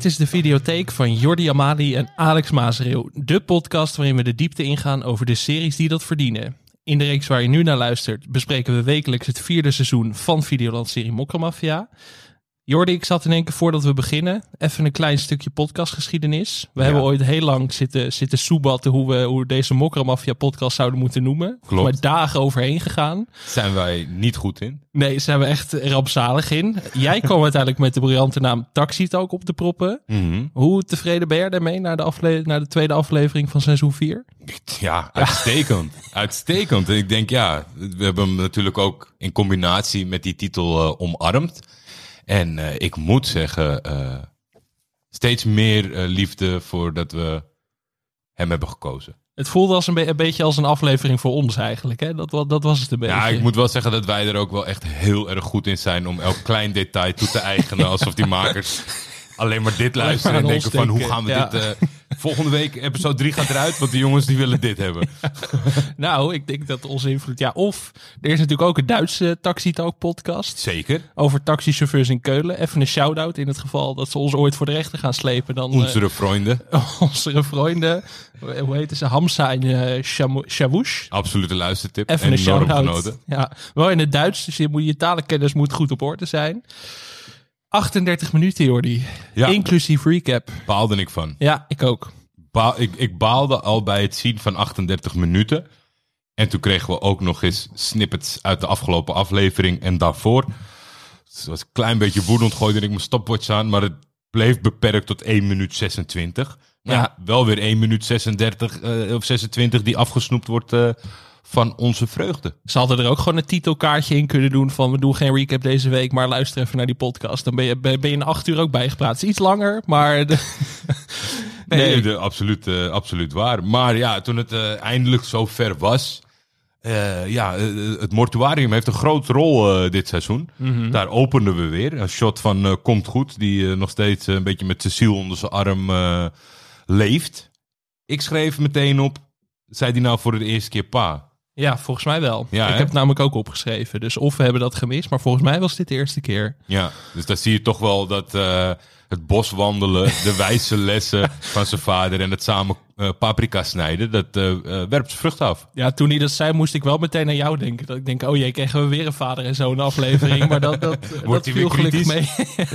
Dit is de videotheek van Jordi Amali en Alex Maasreel. De podcast waarin we de diepte ingaan over de series die dat verdienen. In de reeks waar je nu naar luistert bespreken we wekelijks het vierde seizoen van Videoland-serie Mokkermafia. Jordi, ik zat in één keer voordat we beginnen. Even een klein stukje podcastgeschiedenis. We hebben ooit heel lang zitten, zitten soebatten hoe we hoe deze Mokkermafia podcast zouden moeten noemen. Klopt. Maar dagen overheen gegaan. Zijn wij niet goed in? Nee, zijn we echt rampzalig in. Jij kwam uiteindelijk met de briljante naam Taxi Talk op te proppen. Hoe tevreden ben je daarmee naar de, naar de tweede aflevering van seizoen 4? Ja, uitstekend. uitstekend. En ik denk, ja, we hebben hem natuurlijk ook in combinatie met die titel eh, omarmd. En eh, ik moet zeggen, eh, steeds meer eh, liefde voor dat we hem hebben gekozen. Het voelde als een, be- een beetje als een aflevering voor ons eigenlijk. Hè? Dat, dat was het een beetje. Ja, ik moet wel zeggen dat wij er ook wel echt heel erg goed in zijn om elk klein detail toe te eigenen. Alsof die makers alleen maar dit luisteren en denken van hoe gaan we ja. dit... eh, volgende week episode 3 gaat eruit, want de jongens die willen dit hebben. Nou, ik denk dat onze invloed... Ja, of er is natuurlijk ook een Duitse Taxi Talk podcast Zeker. over taxichauffeurs in Keulen. Even een shout-out in het geval dat ze ons ooit voor de rechter gaan slepen. Dan eh, Onze vrienden. onze vrienden, hoe heet ze? Hamza en uh. Absolute luistertip. Even een Enorm shout-out. Ja, wel in het Duits, dus je, moet, je talenkennis moet goed op orde zijn. 38 minuten, Jordi. Ja. Inclusief recap. Baalde ik van. Ja, ik ook. Ik, ik baalde al bij het zien van 38 minuten. En toen kregen we ook nog eens snippets uit de afgelopen aflevering en daarvoor. Dus het was een klein beetje woedend, gooide ik mijn stopwatch aan, maar het bleef beperkt tot 1 minuut 26. Maar Ja. ja, wel weer 1 minuut 36 eh, of 26 die afgesnoept wordt eh, van onze vreugde. Ze hadden er ook gewoon een titelkaartje in kunnen doen van we doen geen recap deze week, maar luister even naar die podcast. Dan ben je, ben ben je in acht uur ook bijgepraat. Is iets langer, maar de- Nee, Nee. de- absoluut, eh, absoluut waar. Maar ja, toen het eh, eindelijk zo ver was. eh, ja, het mortuarium heeft een grote rol dit seizoen. Daar openden we weer. Een shot van Komt Goed, die nog steeds een beetje met Cecile onder zijn arm leeft. Ik schreef meteen op, zei die nou voor de eerste keer pa? Ja, volgens mij wel. Ja, ik hè? heb het namelijk ook opgeschreven. Dus of we hebben dat gemist, maar volgens mij was dit de eerste keer. Ja, dus daar zie je toch wel dat eh, het bos wandelen, de wijze lessen van zijn vader en het samen eh, paprika snijden, dat eh, werpt zijn vrucht af. Ja, toen hij dat zei, moest ik wel meteen aan jou denken. Dat ik denk, oh jee, krijgen we weer een vader en zo'n aflevering. Maar dat, dat, dat hij viel weer gelukkig mee.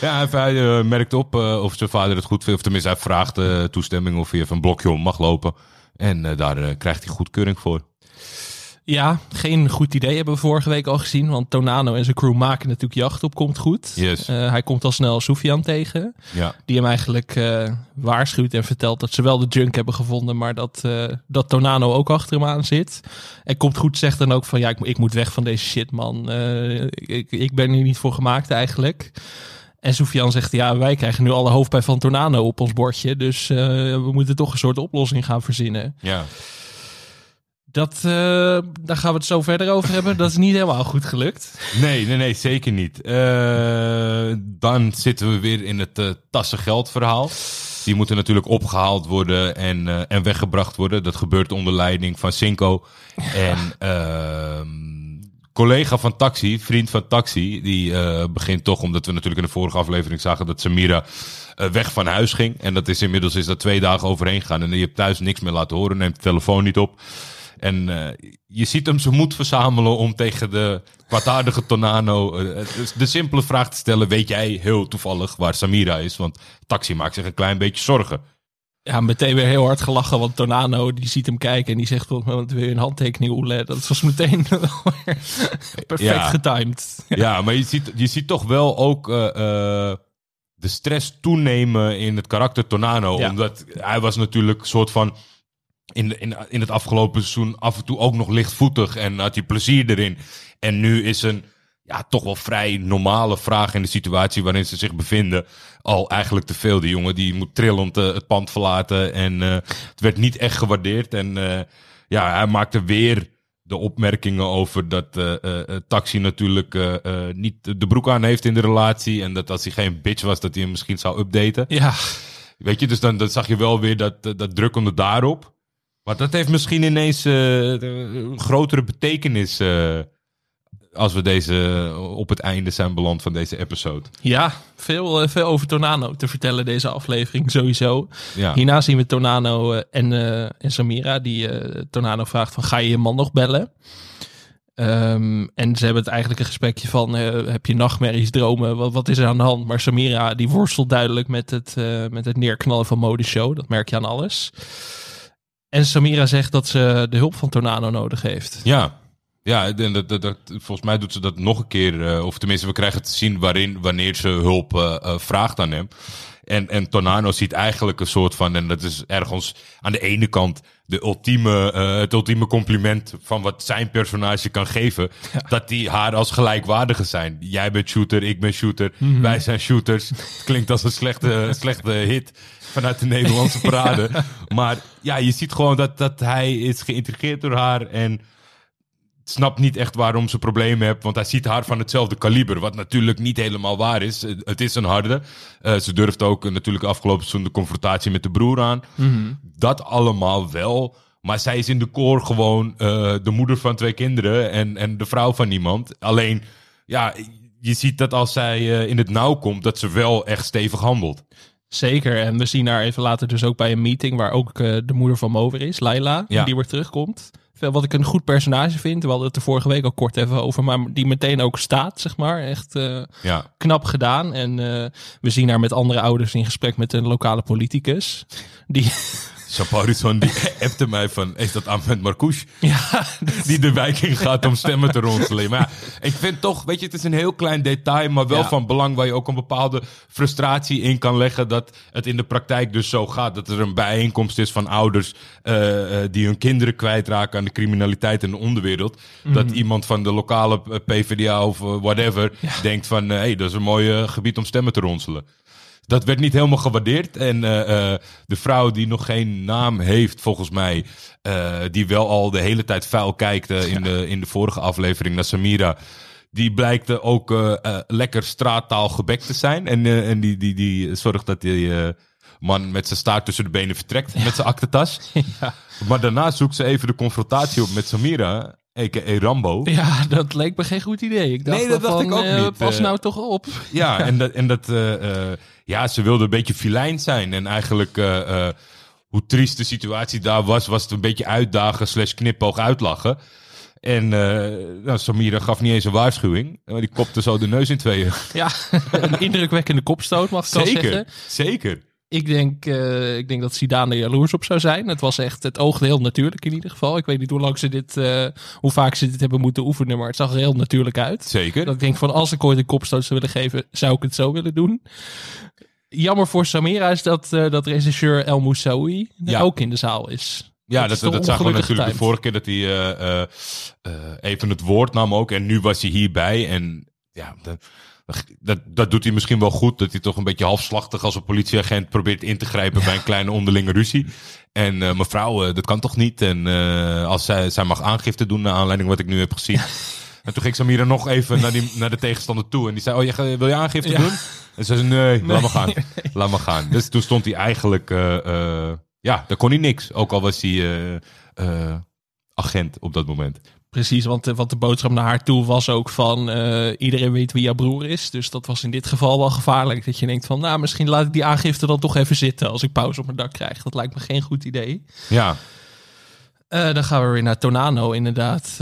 Ja, hij, hij, merkt op eh, of zijn vader het goed vindt. Of tenminste, hij vraagt eh, toestemming of hij even een blokje om mag lopen. En eh, daar krijgt hij goedkeuring voor. Ja, geen goed idee hebben we vorige week al gezien. Want Tonano en zijn crew maken natuurlijk jacht op, komt goed. Yes. Eh, hij komt al snel Soufian tegen. Ja, Die hem eigenlijk eh, waarschuwt en vertelt dat ze wel de junk hebben gevonden. Maar dat, eh, dat Tonano ook achter hem aan zit. En komt goed zegt dan ook van ja, ik, ik moet weg van deze shit man. Ik, ik ben hier niet voor gemaakt eigenlijk. En Soufian zegt ja, wij krijgen nu alle hoofdpijn van Tornado op ons bordje. Dus we moeten toch een soort oplossing gaan verzinnen. ja. Dat, eh, daar gaan we het zo verder over hebben. Dat is niet helemaal goed gelukt. Nee, nee, nee, zeker niet. Eh, dan zitten we weer in het eh tassengeld verhaal. Die moeten natuurlijk opgehaald worden en, en weggebracht worden. Dat gebeurt onder leiding van Cinco. En ehm, collega van Taxi, vriend van Taxi, die begint toch, omdat we natuurlijk in de vorige aflevering zagen dat Samira weg van huis ging. En dat is inmiddels is dat twee dagen overheen gegaan. En je hebt thuis niks meer laten horen, neemt de telefoon niet op. En eh, je ziet hem zijn moed verzamelen om tegen de kwaadaardige Tonano eh, dus de simpele vraag te stellen. Weet jij heel toevallig waar Samira is? Want Taxi maakt zich een klein beetje zorgen. Ja, meteen weer heel hard gelachen. Want Tornado die ziet hem kijken en die zegt wel wat wil je een handtekening Oele. Dat was meteen perfect Ja. getimed. Ja, maar je ziet, je ziet toch wel ook eh, de stress toenemen in het karakter Tonano. Ja. Omdat hij was natuurlijk soort van in, in, in het afgelopen seizoen af en toe ook nog lichtvoetig en had hij plezier erin. En nu is een ja, toch wel vrij normale vraag in de situatie waarin ze zich bevinden. Al eigenlijk te veel. Die jongen die moet trillend eh, het pand verlaten. En eh, het werd niet echt gewaardeerd. En eh, ja, hij maakte weer de opmerkingen over dat Taxi natuurlijk niet de broek aan heeft in de relatie. En dat als hij geen bitch was, dat hij hem misschien zou updaten. Ja, Weet je, dus dan, dan zag je wel weer dat, dat drukkende daarop. Maar dat heeft misschien ineens eh, een grotere betekenis eh, als we deze op het einde zijn beland van deze episode. Ja, veel, eh, veel over Tornano te vertellen deze aflevering sowieso. Ja. Hierna zien we Tornano eh, en, eh, en Samira die eh Tornano vraagt van ga je je man nog bellen? Ehm, en ze hebben het eigenlijk een gesprekje van eh, heb je nachtmerries, dromen, wat, wat is er aan de hand? Maar Samira die worstelt duidelijk met het, eh, met het neerknallen van modeshow, dat merk je aan alles. En Samira zegt dat ze de hulp van Tornado nodig heeft. Ja, ja en dat, dat, dat- volgens mij doet ze dat nog een keer. eh, of tenminste, we krijgen te zien waarin, wanneer ze hulp eh, eh, vraagt aan hem. En, en Tornado ziet eigenlijk een soort van, en dat is ergens aan de ene kant de ultieme, het ultieme compliment van wat zijn personage kan geven. Dat die haar als gelijkwaardige zijn. Jij bent shooter, ik ben shooter, wij zijn shooters. Het klinkt als een slechte, slechte hit vanuit de Nederlandse parade. Maar ja, je ziet gewoon dat, dat hij is geïntrigeerd door haar en snapt niet echt waarom ze problemen heeft. Want hij ziet haar van hetzelfde kaliber. Wat natuurlijk niet helemaal waar is. Het is een harde. Eh, ze durft ook natuurlijk afgelopen seizoen de confrontatie met de broer aan. Dat allemaal wel. Maar zij is in de core gewoon eh, de moeder van twee kinderen. En, en de vrouw van niemand. Alleen, ja, je ziet dat als zij eh, in het nauw komt. Dat ze wel echt stevig handelt. Zeker, en we zien haar even later dus ook bij een meeting waar ook eh, de moeder van Mover is, Laila, Ja. die weer terugkomt. Wat ik een goed personage vind, we hadden het er vorige week al kort even over, maar die meteen ook staat, zeg maar. Echt eh, Ja, knap gedaan. En eh, we zien haar met andere ouders in gesprek met een lokale politicus. Die, Chaparison die appte mij van, is dat Ahmed Marcouch? ja, Die de wijk in gaat om stemmen te ronselen. Maar ja, ik vind toch, weet je, het is een heel klein detail, maar wel Ja. van belang waar je ook een bepaalde frustratie in kan leggen. Dat het in de praktijk dus zo gaat. Dat er een bijeenkomst is van ouders eh, eh, die hun kinderen kwijtraken aan de criminaliteit en de onderwereld. Dat iemand van de lokale eh, PvdA of whatever denkt van, hé, hey, dat is een mooi gebied om stemmen te ronselen. Dat werd niet helemaal gewaardeerd. En eh, eh, de vrouw die nog geen naam heeft, volgens mij, eh, die wel al de hele tijd vuil kijkt in, de, in de vorige aflevering naar Samira. Die blijkt eh, ook lekker straattaal gebekt te zijn. En, en die, die, die zorgt dat die man met zijn staart tussen de benen vertrekt met zijn aktentas. Maar daarna zoekt ze even de confrontatie op met Samira, a.k.a. Rambo. ja, dat leek me geen goed idee. Ik dacht, Nee, dat dacht van, ik ook eh, niet. Pas Eh, nou toch op. Ja, en dat, en dat eh, ja, ze wilde een beetje filijn zijn. En eigenlijk, hoe triest de situatie daar was, was het een beetje uitdagen slash knipoog uitlachen. En nou, Samira gaf niet eens een waarschuwing. Maar die kopte zo de neus in tweeën. Ja, een indrukwekkende kopstoot mag ik wel zeggen. Zeker, zeker. Ik denk, eh, ik denk dat Zidane er jaloers op zou zijn. Het was echt, het oogde heel natuurlijk in ieder geval. Ik weet niet hoe lang ze dit, eh, hoe vaak ze dit hebben moeten oefenen, maar het zag er heel natuurlijk uit. Zeker. Dat ik denk van, als ik ooit een kopstoot zou willen geven, zou ik het zo willen doen. Jammer voor Samira is dat, eh, dat regisseur El Moussaoui Ja. ook in de zaal is. Ja, Dat dat, dat, zagen we natuurlijk de vorige keer dat hij even het woord nam ook. En nu was hij hierbij. En ja, dat, dat, dat doet hij misschien wel goed. Dat hij toch een beetje halfslachtig als een politieagent probeert in te grijpen bij een kleine onderlinge ruzie. En eh, mevrouw, eh, dat kan toch niet? En eh, als zij, zij mag aangifte doen naar aanleiding wat ik nu heb gezien. En toen ging Samira nog even naar, die, naar de tegenstander toe. En die zei, oh, je, wil je aangifte Ja. doen? En ze zei, nee, laat maar gaan. Laat maar gaan. Dus toen stond hij eigenlijk... ja, daar kon hij niks. Ook al was hij agent op dat moment. Precies, want, eh, want de boodschap naar haar toe was ook van eh, iedereen weet wie jouw broer is. Dus dat was in dit geval wel gevaarlijk. Dat je denkt van, nou misschien laat ik die aangifte dan toch even zitten als ik pauze op mijn dak krijg. Dat lijkt me geen goed idee. Ja, Eh, dan gaan we weer naar Tornano inderdaad.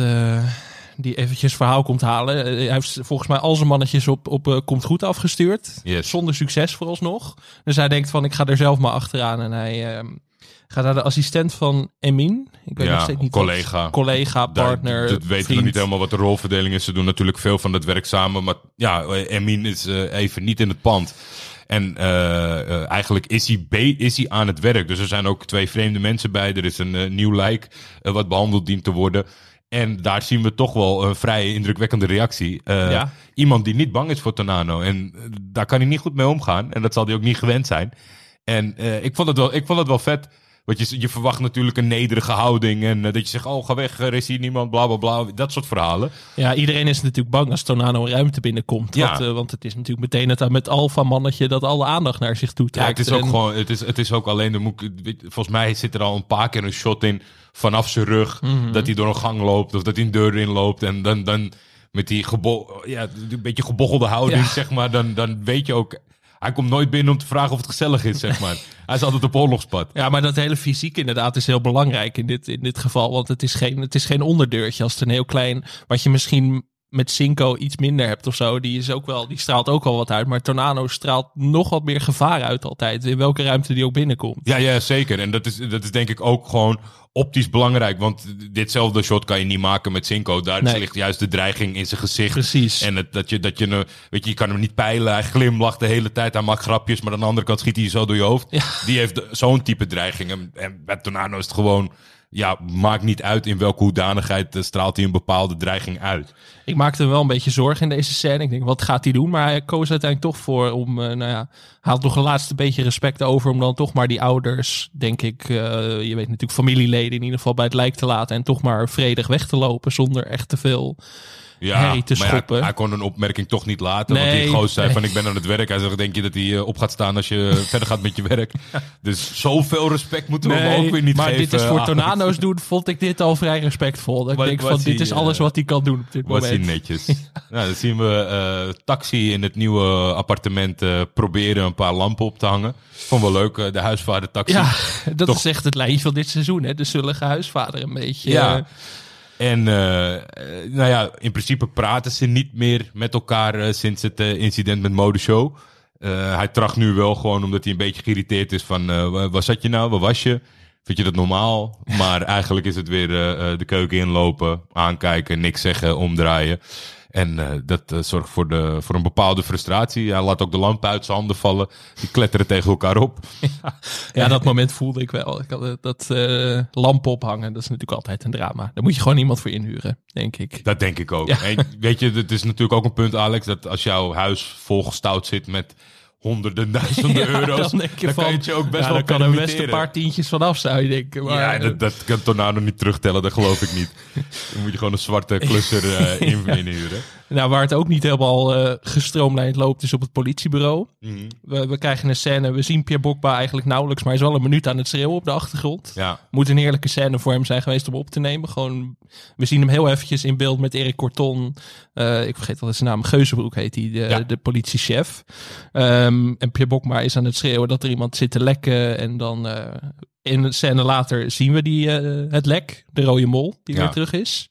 die eventjes verhaal komt halen. Hij heeft volgens mij al zijn mannetjes op, op Komt Goed afgestuurd. Yes. Zonder succes vooralsnog. Dus hij denkt van ik ga er zelf maar achteraan. En hij gaat naar de assistent van Emin. Ik weet Ja, nog steeds niet wat- collega. Collega, partner, dat weten we niet helemaal wat de rolverdeling is. Ze doen natuurlijk veel van dat werk samen. Maar ja, Emin is eh, even niet in het pand. En eh, eh, eigenlijk is hij, be- is hij aan het werk. Dus er zijn ook twee vreemde mensen bij. Er is een nieuw lijk wat behandeld dient te worden. En daar zien we toch wel een vrij indrukwekkende reactie. Ja. Iemand die niet bang is voor Tornado. En daar kan hij niet goed mee omgaan. En dat zal hij ook niet gewend zijn. En eh, ik, vond het wel, ik vond het wel vet. Want je, je verwacht natuurlijk een nederige houding. En eh, dat je zegt, oh ga weg, er is hier niemand, bla bla bla. Dat soort verhalen. Ja, iedereen is natuurlijk bang als Tornado ruimte binnenkomt. Ja. Want, eh, want het is natuurlijk meteen het met alfa mannetje dat alle aandacht naar zich toe Ja, trekt. het is ook En- gewoon, het is, het is ook alleen, de volgens mij zit er al een paar keer een shot in vanaf zijn rug. Mhm. Dat hij door een gang loopt of dat hij een deur in loopt. En dan, dan met die gebo ja, een beetje gebochelde houding, Ja. zeg maar, dan, dan weet je ook... Hij komt nooit binnen om te vragen of het gezellig is, zeg maar. hij is altijd op oorlogspad. Ja, maar dat hele fysiek inderdaad is heel belangrijk in dit, in dit geval. Want het is, geen, het is geen onderdeurtje als het een heel klein... Wat je misschien met Cinco iets minder hebt of zo. Die, is ook wel, die straalt ook wel wat uit. Maar Tornado straalt nog wat meer gevaar uit altijd. In welke ruimte die ook binnenkomt. Ja, ja, zeker. En dat is, dat is denk ik ook gewoon optisch belangrijk. Want ditzelfde shot kan je niet maken met Cinco. Daar Nee. ligt juist de dreiging in zijn gezicht. Precies. En het, dat je, dat je, een- weet je, je kan hem niet peilen. Hij glimlacht de hele tijd. Hij maakt grapjes. Maar aan de andere kant schiet hij zo door je hoofd. Die heeft zo'n type dreiging. En, en bij Tornado is het gewoon... Ja, maakt niet uit in welke hoedanigheid eh, straalt hij een bepaalde dreiging uit. Ik maakte me wel een beetje zorgen in deze scène. Ik denk, wat gaat hij doen? Maar hij koos uiteindelijk toch voor om, eh, nou ja, haalt nog een laatste beetje respect over om dan toch maar die ouders, denk ik, eh, je weet natuurlijk familieleden in ieder geval bij het lijk te laten en toch maar vredig weg te lopen zonder echt te veel Ja, herrie te maar schoppen. hij kon een opmerking toch niet laten. want Nee, die goos zei nee. van ik ben aan het werk. Hij zegt, denk je dat hij eh, op gaat staan als je verder gaat met je werk? Dus zoveel respect moeten we hem ook weer niet maar geven. dit is voor Tornado's doen, vond ik dit al vrij respectvol. Dat ik Wat- denk wat van, dit is alles eh, wat hij kan doen op dit Was hij moment. netjes. nou, dan zien we eh, Taxi in het nieuwe appartement eh, proberen een paar lampen op te hangen. Vond wel leuk, eh, de huisvader Taxi. Ja, dat Toch- is echt het lijntje van dit seizoen, hè? De zullige huisvader een beetje. Ja. En eh, eh, nou ja, in principe praten ze niet meer met elkaar eh, sinds het incident met Modeshow. Hij tracht nu wel gewoon omdat hij een beetje geïrriteerd is van... waar, zat je nou? Waar was je? Vind je dat normaal? Maar eigenlijk is het weer de keuken inlopen, aankijken, niks zeggen, omdraaien. En eh, dat eh, zorgt voor, de, voor een bepaalde frustratie. Hij laat ook de lamp uit zijn handen vallen. Die kletteren tegen elkaar op. Ja, dat moment voelde ik wel. Ik had, eh, dat eh lampen ophangen, dat is natuurlijk altijd een drama. Daar moet je gewoon iemand voor inhuren, denk ik. Dat denk ik ook. Ja. En weet je, het is natuurlijk ook een punt, Alex, dat als jouw huis volgestouwd zit met honderden duizenden Ja, euro's, dan denk je dan van, kan je het je ook best ja, wel kan er best een paar tientjes vanaf, zou je denken. Maar, ja, eh, dat, dat kan Tornado niet terugtellen, dat geloof ik niet. Dan moet je gewoon een zwarte klusser eh, in, inhuren. Nou, waar het ook niet helemaal eh, gestroomlijnd loopt, is op het politiebureau. Mhm. We, we krijgen een scène, we zien Pierre Bokba eigenlijk nauwelijks, maar hij is wel een minuut aan het schreeuwen op de achtergrond. Ja, Moet een heerlijke scène voor hem zijn geweest om op te nemen. Gewoon, we zien hem heel eventjes in beeld met Erik Corton. Eh, ik vergeet al zijn naam. Geuzenbroek heet hij, de, Ja. de politiechef. Ehm, en Pierre Bokma is aan het schreeuwen dat er iemand zit te lekken. En dan eh, in een scène later zien we die, het lek, de rode mol, die Ja. weer terug is.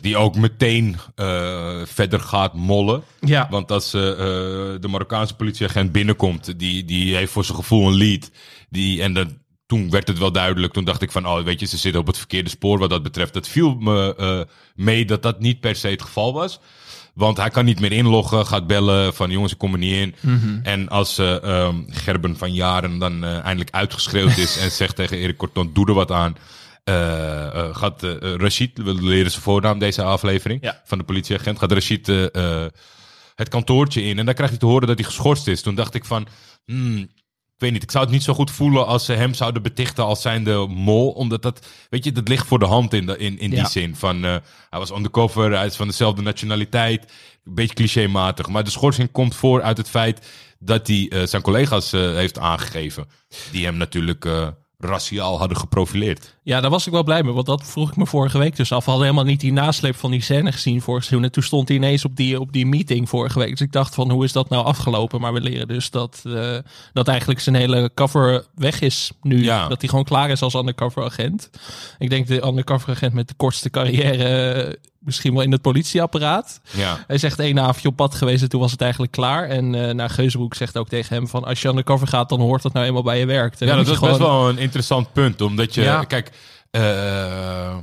Die ook meteen eh, verder gaat mollen. Ja, Want als eh, eh, de Marokkaanse politieagent binnenkomt, die, die heeft voor zijn gevoel een lead. Die, en dat, toen werd het wel duidelijk. Toen dacht ik van, oh, weet je, ze zitten op het verkeerde spoor wat dat betreft. Het viel me mee dat dat niet per se het geval was. Want hij kan niet meer inloggen, gaat bellen van jongens, ik kom er niet in. En als ehm, Gerben van Jaren dan eindelijk uitgeschreeuwd is en zegt tegen Erik Korton, doe er wat aan. Eh, eh, gaat eh, Rashid, we leren zijn voornaam deze aflevering Ja. van de politieagent, gaat Rashid het kantoortje in. En dan krijg je te horen dat hij geschorst is. Toen dacht ik van, hmm, ik weet niet, ik zou het niet zo goed voelen als ze hem zouden betichten als zijnde mol. Omdat dat, weet je, dat ligt voor de hand in, de, in, in die Ja. zin. Van, eh, hij was undercover, hij is van dezelfde nationaliteit. Een beetje clichématig. Maar de schorsing komt voor uit het feit dat hij zijn collega's heeft aangegeven. Die hem natuurlijk raciaal hadden geprofileerd. Ja, daar was ik wel blij mee, want dat vroeg ik me vorige week dus af. We hadden helemaal niet die nasleep van die scène gezien vorig seizoen. En toen stond hij ineens op die, op die meeting vorige week. Dus ik dacht van, hoe is dat nou afgelopen? Maar we leren dus dat, eh, dat eigenlijk zijn hele cover weg is nu. Ja. Dat hij gewoon klaar is als undercover agent. Ik denk de undercover agent met de kortste carrière eh, misschien wel in het politieapparaat. Ja. Hij zegt één avondje op pad geweest en toen was het eigenlijk klaar. En eh nou, Geuzenbroek zegt ook tegen hem van... als je undercover gaat, dan hoort dat nou eenmaal bij je werk. Ja, dat is best wel een interessant punt. Omdat je, Ja. kijk, eh,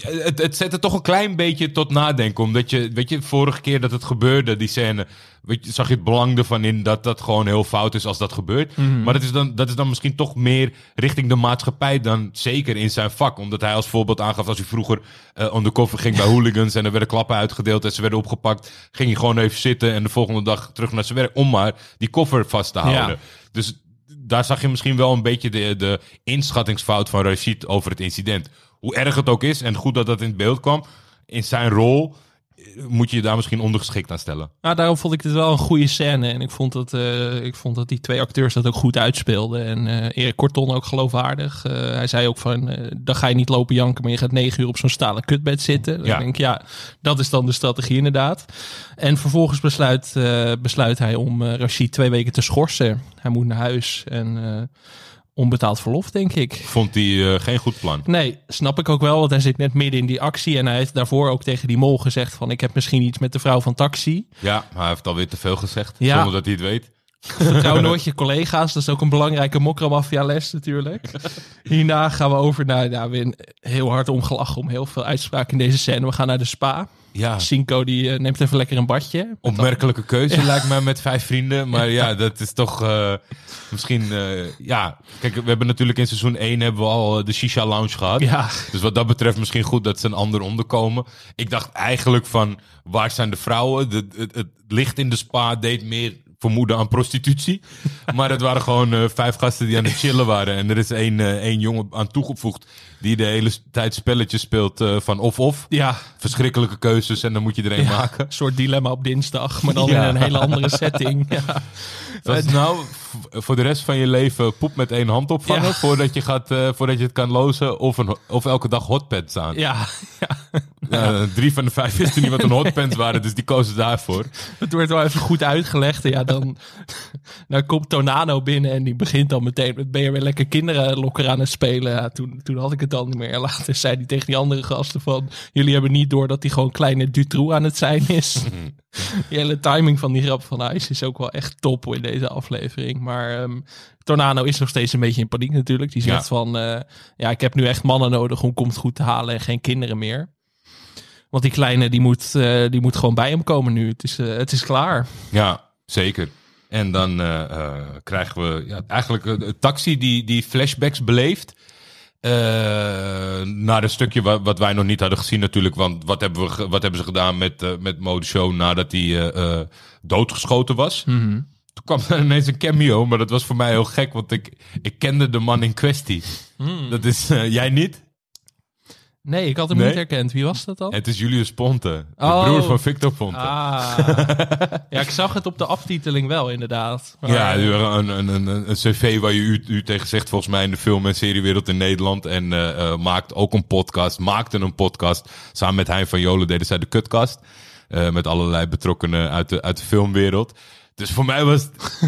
het, het zet er toch een klein beetje tot nadenken. Omdat je, weet je, vorige keer dat het gebeurde, die scène, weet je, zag je het belang ervan in dat dat gewoon heel fout is als dat gebeurt. Maar dat is, dan, dat is dan misschien toch meer richting de maatschappij dan zeker in zijn vak. Omdat hij als voorbeeld aangaf als hij vroeger eh undercover ging bij hooligans en er werden klappen uitgedeeld en ze werden opgepakt, ging hij gewoon even zitten en de volgende dag terug naar zijn werk om maar die koffer vast te houden. Ja. Dus daar zag je misschien wel een beetje de, de inschattingsfout van Rashid over het incident. Hoe erg het ook is en goed dat dat in beeld kwam, in zijn rol moet je je daar misschien ondergeschikt aan stellen? Nou, daarom vond ik dit wel een goede scène. En ik vond dat, eh, ik vond dat die twee acteurs dat ook goed uitspeelden. En eh Erik Korton ook geloofwaardig. Eh, hij zei ook van, dan ga je niet lopen janken, maar je gaat negen uur op zo'n stalen kutbed zitten. Dan Ja. denk ik, ja, dat is dan de strategie inderdaad. En vervolgens besluit, besluit hij om Rashid twee weken te schorsen. Hij moet naar huis en onbetaald verlof, denk ik. Vond hij eh, geen goed plan. Nee, snap ik ook wel, want hij zit net midden in die actie. En hij heeft daarvoor ook tegen die mol gezegd van... ik heb misschien iets met de vrouw van taxi. Ja, maar hij heeft alweer te veel gezegd, Ja. zonder dat hij het weet. Vertrouw nooit je collega's. Dat is ook een belangrijke mokramafia les natuurlijk. Hierna gaan we over naar... Nou, weer heel hard omgelachen om heel veel uitspraken in deze scène. We gaan naar de spa. Ja, Cinco die eh, neemt even lekker een badje. opmerkelijke keuze lijkt mij met vijf vrienden. Maar ja, dat is toch eh, misschien... eh, ja, kijk, we hebben natuurlijk in seizoen 1 hebben we al de Shisha Lounge gehad. Ja, Dus wat dat betreft misschien goed dat ze een ander onderkomen. Ik dacht eigenlijk van, waar zijn de vrouwen? De, het, het licht in de spa deed meer vermoeden aan prostitutie. Maar het waren gewoon eh, vijf gasten die aan het chillen waren. En er is één, eh, één jongen aan toegevoegd die de hele tijd spelletjes speelt eh, van of-of. ja. Verschrikkelijke keuzes en dan moet je er Ja, maken. Een soort dilemma op dinsdag, maar dan Ja. in een hele andere setting. Ja. Dat is nou voor de rest van je leven poep met één hand opvangen voordat, je gaat, voordat je het kan lozen. Of, een, of elke dag hotpads aan. Ja, ja, Ja, drie van de vijf wisten niet wat een hotpants waren, dus die kozen daarvoor. het wordt wel even goed uitgelegd. En ja, dan, dan komt Tornado binnen en die begint dan meteen met ben je weer lekker kinderenlokker aan het spelen. Ja, toen, toen had ik het dan niet meer. Later zei hij tegen die andere gasten van, jullie hebben niet door dat hij gewoon kleine Dutroux aan het zijn is. Die hele timing van die grap van Ice is ook wel echt top in deze aflevering. Maar Tornado is nog steeds een beetje in paniek natuurlijk. Die zegt Ja. van, eh, ja, ik heb nu echt mannen nodig om Komt Goed te halen en geen kinderen meer. Want die kleine, die moet, eh, die moet gewoon bij hem komen nu. Het is, eh, het is klaar. Ja, zeker. En dan eh, krijgen we ja, eigenlijk een taxi die, die flashbacks beleeft. Naar een stukje wat, wat wij nog niet hadden gezien natuurlijk. Want wat hebben, we, wat hebben ze gedaan met, met Modeshow nadat hij doodgeschoten was? Toen kwam er ineens een cameo, maar dat was voor mij heel gek. Want ik, ik kende de man in kwestie. Dat is jij niet? Nee, ik had hem Nee? niet herkend. Wie was dat dan? Het is Julius Ponte, de Oh. broer van Victor Ponte. Ah. ja, ik zag het op de aftiteling wel, inderdaad. Maar, Ja, een, een, een, een, cv waar je u, u tegen zegt, volgens mij in de film- en seriewereld in Nederland. En eh, maakt ook een podcast, maakte een podcast. Samen met Hein van Jolen deden zij de Kutkast. Eh, met allerlei betrokkenen uit de, uit de filmwereld. Dus voor mij was het...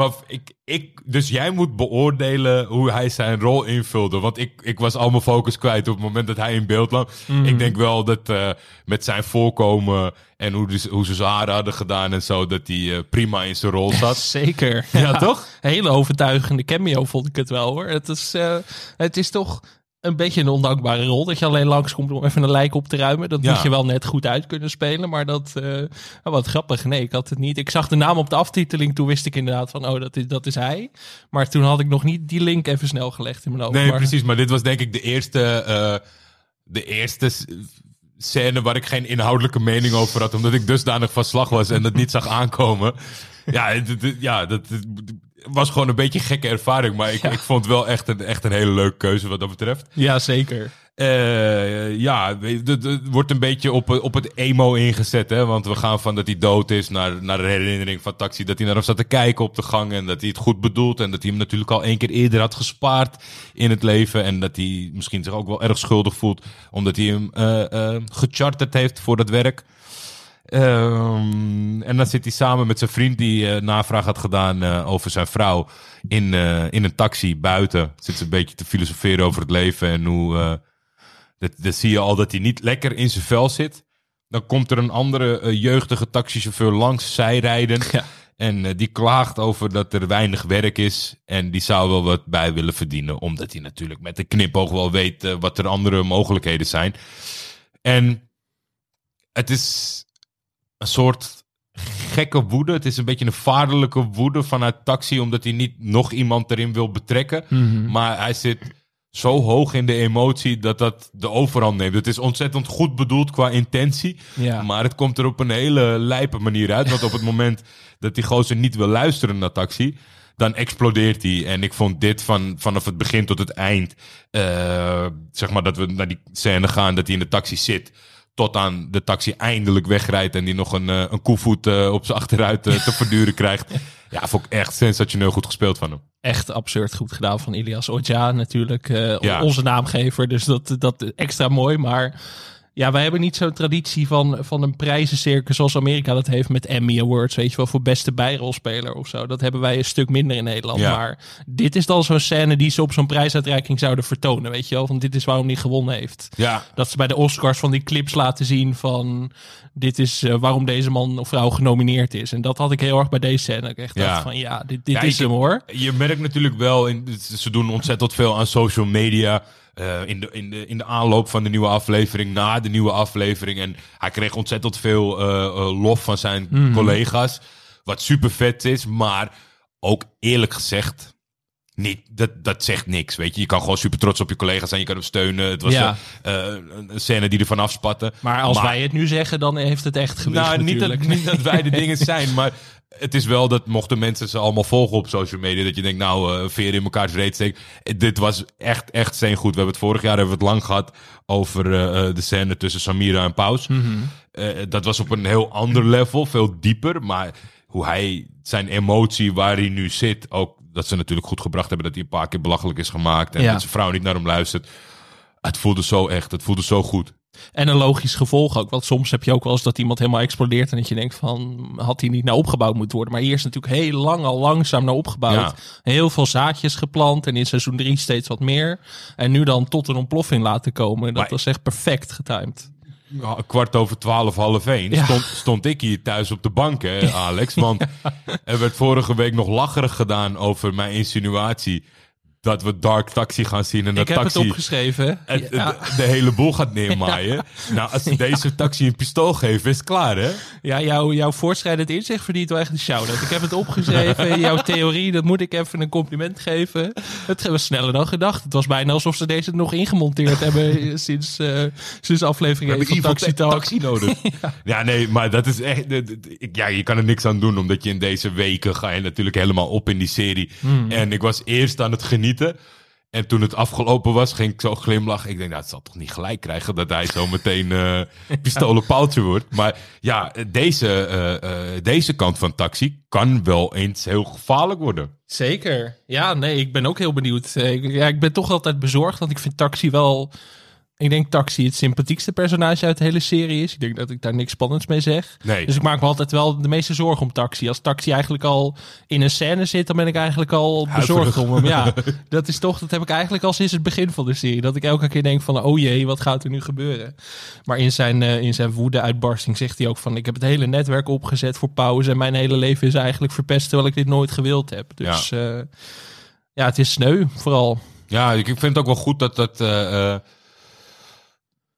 wat ik, ik, dus jij moet beoordelen hoe hij zijn rol invulde. Want ik, ik was al mijn focus kwijt op het moment dat hij in beeld lag. Ik denk wel dat eh, met zijn voorkomen en hoe, dus, hoe ze zijn haren hadden gedaan en zo, dat hij eh, prima in zijn rol zat. Zeker. Ja, toch? Hele overtuigende cameo vond ik het wel hoor. Het is, eh, het is toch een beetje een ondankbare rol. Dat je alleen langskomt om even een lijk op te ruimen. Dat Ja. moet je wel net goed uit kunnen spelen. Maar dat, eh, wat grappig. Nee, ik had het niet. Ik zag de naam op de aftiteling. Toen wist ik inderdaad van, oh, dat is, dat is hij. Maar toen had ik nog niet die link even snel gelegd in mijn hoofd. Nee, maar, precies. Maar dit was denk ik de eerste, eh, de eerste scène waar ik geen inhoudelijke mening over had. Omdat ik dusdanig van slag was en dat niet zag aankomen. Ja, ja dat was gewoon een beetje een gekke ervaring. Maar ik, ik vond het wel echt een, echt een hele leuke keuze wat dat betreft. Ja, zeker. Eh, ja, het wordt een beetje op, op het emo ingezet. Hè? Want we gaan van dat hij dood is naar, naar de herinnering van Taxi. Dat hij naar hem zat te kijken op de gang. En dat hij het goed bedoelt. En dat hij hem natuurlijk al één keer eerder had gespaard in het leven. En dat hij misschien zich ook wel erg schuldig voelt. Omdat hij hem eh, eh, gecharterd heeft voor dat werk. Ehm, en dan zit hij samen met zijn vriend die eh, navraag had gedaan eh, over zijn vrouw in, eh, in een taxi buiten. Zit ze een beetje te filosoferen over het leven en hoe. dat, dat zie je al dat hij niet lekker in zijn vel zit. Dan komt er een andere jeugdige taxichauffeur langs zij rijden. Ja. En die klaagt over dat er weinig werk is. En die zou wel wat bij willen verdienen. Omdat hij natuurlijk met een knipoog wel weet wat er andere mogelijkheden zijn. En het is een soort gekke woede. Het is een beetje een vaderlijke woede vanuit taxi. Omdat hij niet nog iemand erin wil betrekken. Maar hij zit zo hoog in de emotie dat dat de overhand neemt. Het is ontzettend goed bedoeld qua intentie. Ja. Maar het komt er op een hele lijpe manier uit. Want op het moment dat die gozer niet wil luisteren naar taxi... dan explodeert hij. En ik vond dit van, vanaf het begin tot het eind... eh, zeg maar dat we naar die scène gaan dat hij in de taxi zit... Tot aan de taxi eindelijk wegrijdt en die nog een, eh, een koevoet eh, op zijn achteruit eh, te verduren krijgt. Ja, vond ik echt sensationeel goed gespeeld van hem. Echt absurd goed gedaan van Ilias Oja natuurlijk. Ja. Onze naamgever, dus dat, dat extra mooi. Maar ja, wij hebben niet zo'n traditie van, van een prijzencircus zoals Amerika dat heeft met Emmy Awards. Weet je wel, voor beste bijrolspeler of zo. Dat hebben wij een stuk minder in Nederland. Ja. Maar dit is dan zo'n scène die ze op zo'n prijsuitreiking zouden vertonen. Weet je wel, want dit is waarom hij gewonnen heeft. Ja, Dat ze bij de Oscars van die clips laten zien van... dit is eh, waarom deze man of vrouw genomineerd is. En dat had ik heel erg bij deze scène. Ik echt Ja. dacht van ja, dit, dit Ja, is ik- hem hoor. Je merkt natuurlijk wel, in, ze doen ontzettend veel aan social media. Eh, in, de, in, de, in de aanloop van de nieuwe aflevering, na de nieuwe aflevering. En hij kreeg ontzettend veel eh, eh, lof van zijn collega's. Wat super vet is, maar ook eerlijk gezegd. Niet, dat, dat zegt niks, weet je. Je kan gewoon super trots op je collega's zijn. Je kan hem steunen. Het was Ja. een scène die ervan afspatte. Maar als wij het nu zeggen, dan heeft het echt gewicht Nou, niet dat, natuurlijk. niet dat wij de dingen zijn, maar het is wel dat mochten mensen ze allemaal volgen op social media, dat je denkt, nou, eh veer in mekaars reet steken. Eh, Dit was echt, echt zijn goed. We hebben het vorig jaar hebben we het lang gehad over eh, de scène tussen Samira en Paus. Eh, dat was op een heel ander level, veel dieper, maar hoe hij zijn emotie waar hij nu zit, ook dat ze natuurlijk goed gebracht hebben dat hij een paar keer belachelijk is gemaakt en Ja. dat zijn vrouw niet naar hem luistert. Het voelde zo echt, het voelde zo goed. En een logisch gevolg ook. Want soms heb je ook wel eens dat iemand helemaal explodeert. En dat je denkt van, had hij niet naar opgebouwd moeten worden. Maar hier is natuurlijk heel lang al langzaam naar opgebouwd. Ja. Heel veel zaadjes geplant. En in seizoen 3 steeds wat meer. En nu dan tot een ontploffing laten komen. Dat Maar- was echt perfect getimed. Ja, kwart over twaalf, half één, Ja. stond, stond ik hier thuis op de bank, hè, Alex. Want er werd vorige week nog lacherig gedaan over mijn insinuatie dat we Dark Taxi gaan zien. En dat Ik heb taxi het opgeschreven. het- ja. de, de hele boel gaat neermaaien. Nou, als ze deze taxi een pistool geven, is het klaar, hè? Ja, jouw, jouw voortschrijdend inzicht verdient wel echt een shout-out. Ik heb het opgeschreven. jouw theorie, dat moet ik even een compliment geven. Het was sneller dan gedacht. Het was bijna alsof ze deze nog ingemonteerd hebben sinds, eh sinds aflevering 1 van Taxi Talk. taxi nodig. ja. nee, maar dat is echt... Ja, je kan er niks aan doen, omdat je in deze weken ga je natuurlijk helemaal op in die serie. Hmm. En ik was eerst aan het genieten. En toen het afgelopen was, ging ik zo glimlachen. Ik denk, nou, het zal toch niet gelijk krijgen dat hij zo meteen eh pistolenpaaltje wordt. Maar ja, deze, eh, eh, deze kant van taxi kan wel eens heel gevaarlijk worden. Zeker. Ja, nee, ik ben ook heel benieuwd. Ik, ja, ik ben toch altijd bezorgd, want ik vind Taxi wel... Ik denk Taxi het sympathiekste personage uit de hele serie is. Ik denk dat ik daar niks spannends mee zeg. Nee. Dus ik maak me altijd wel de meeste zorgen om Taxi. Als Taxi eigenlijk al in een scène zit, dan ben ik eigenlijk al bezorgd om hem. Ja, dat is toch, dat heb ik eigenlijk al sinds het begin van de serie. Dat ik elke keer denk van, oh jee, wat gaat er nu gebeuren? Maar in zijn, eh, in zijn woede-uitbarsting zegt hij ook van, ik heb het hele netwerk opgezet voor pauze en mijn hele leven is eigenlijk verpest terwijl ik dit nooit gewild heb. Dus ja, ja het is sneu vooral. Ja, ik vind het ook wel goed dat dat. eh, eh,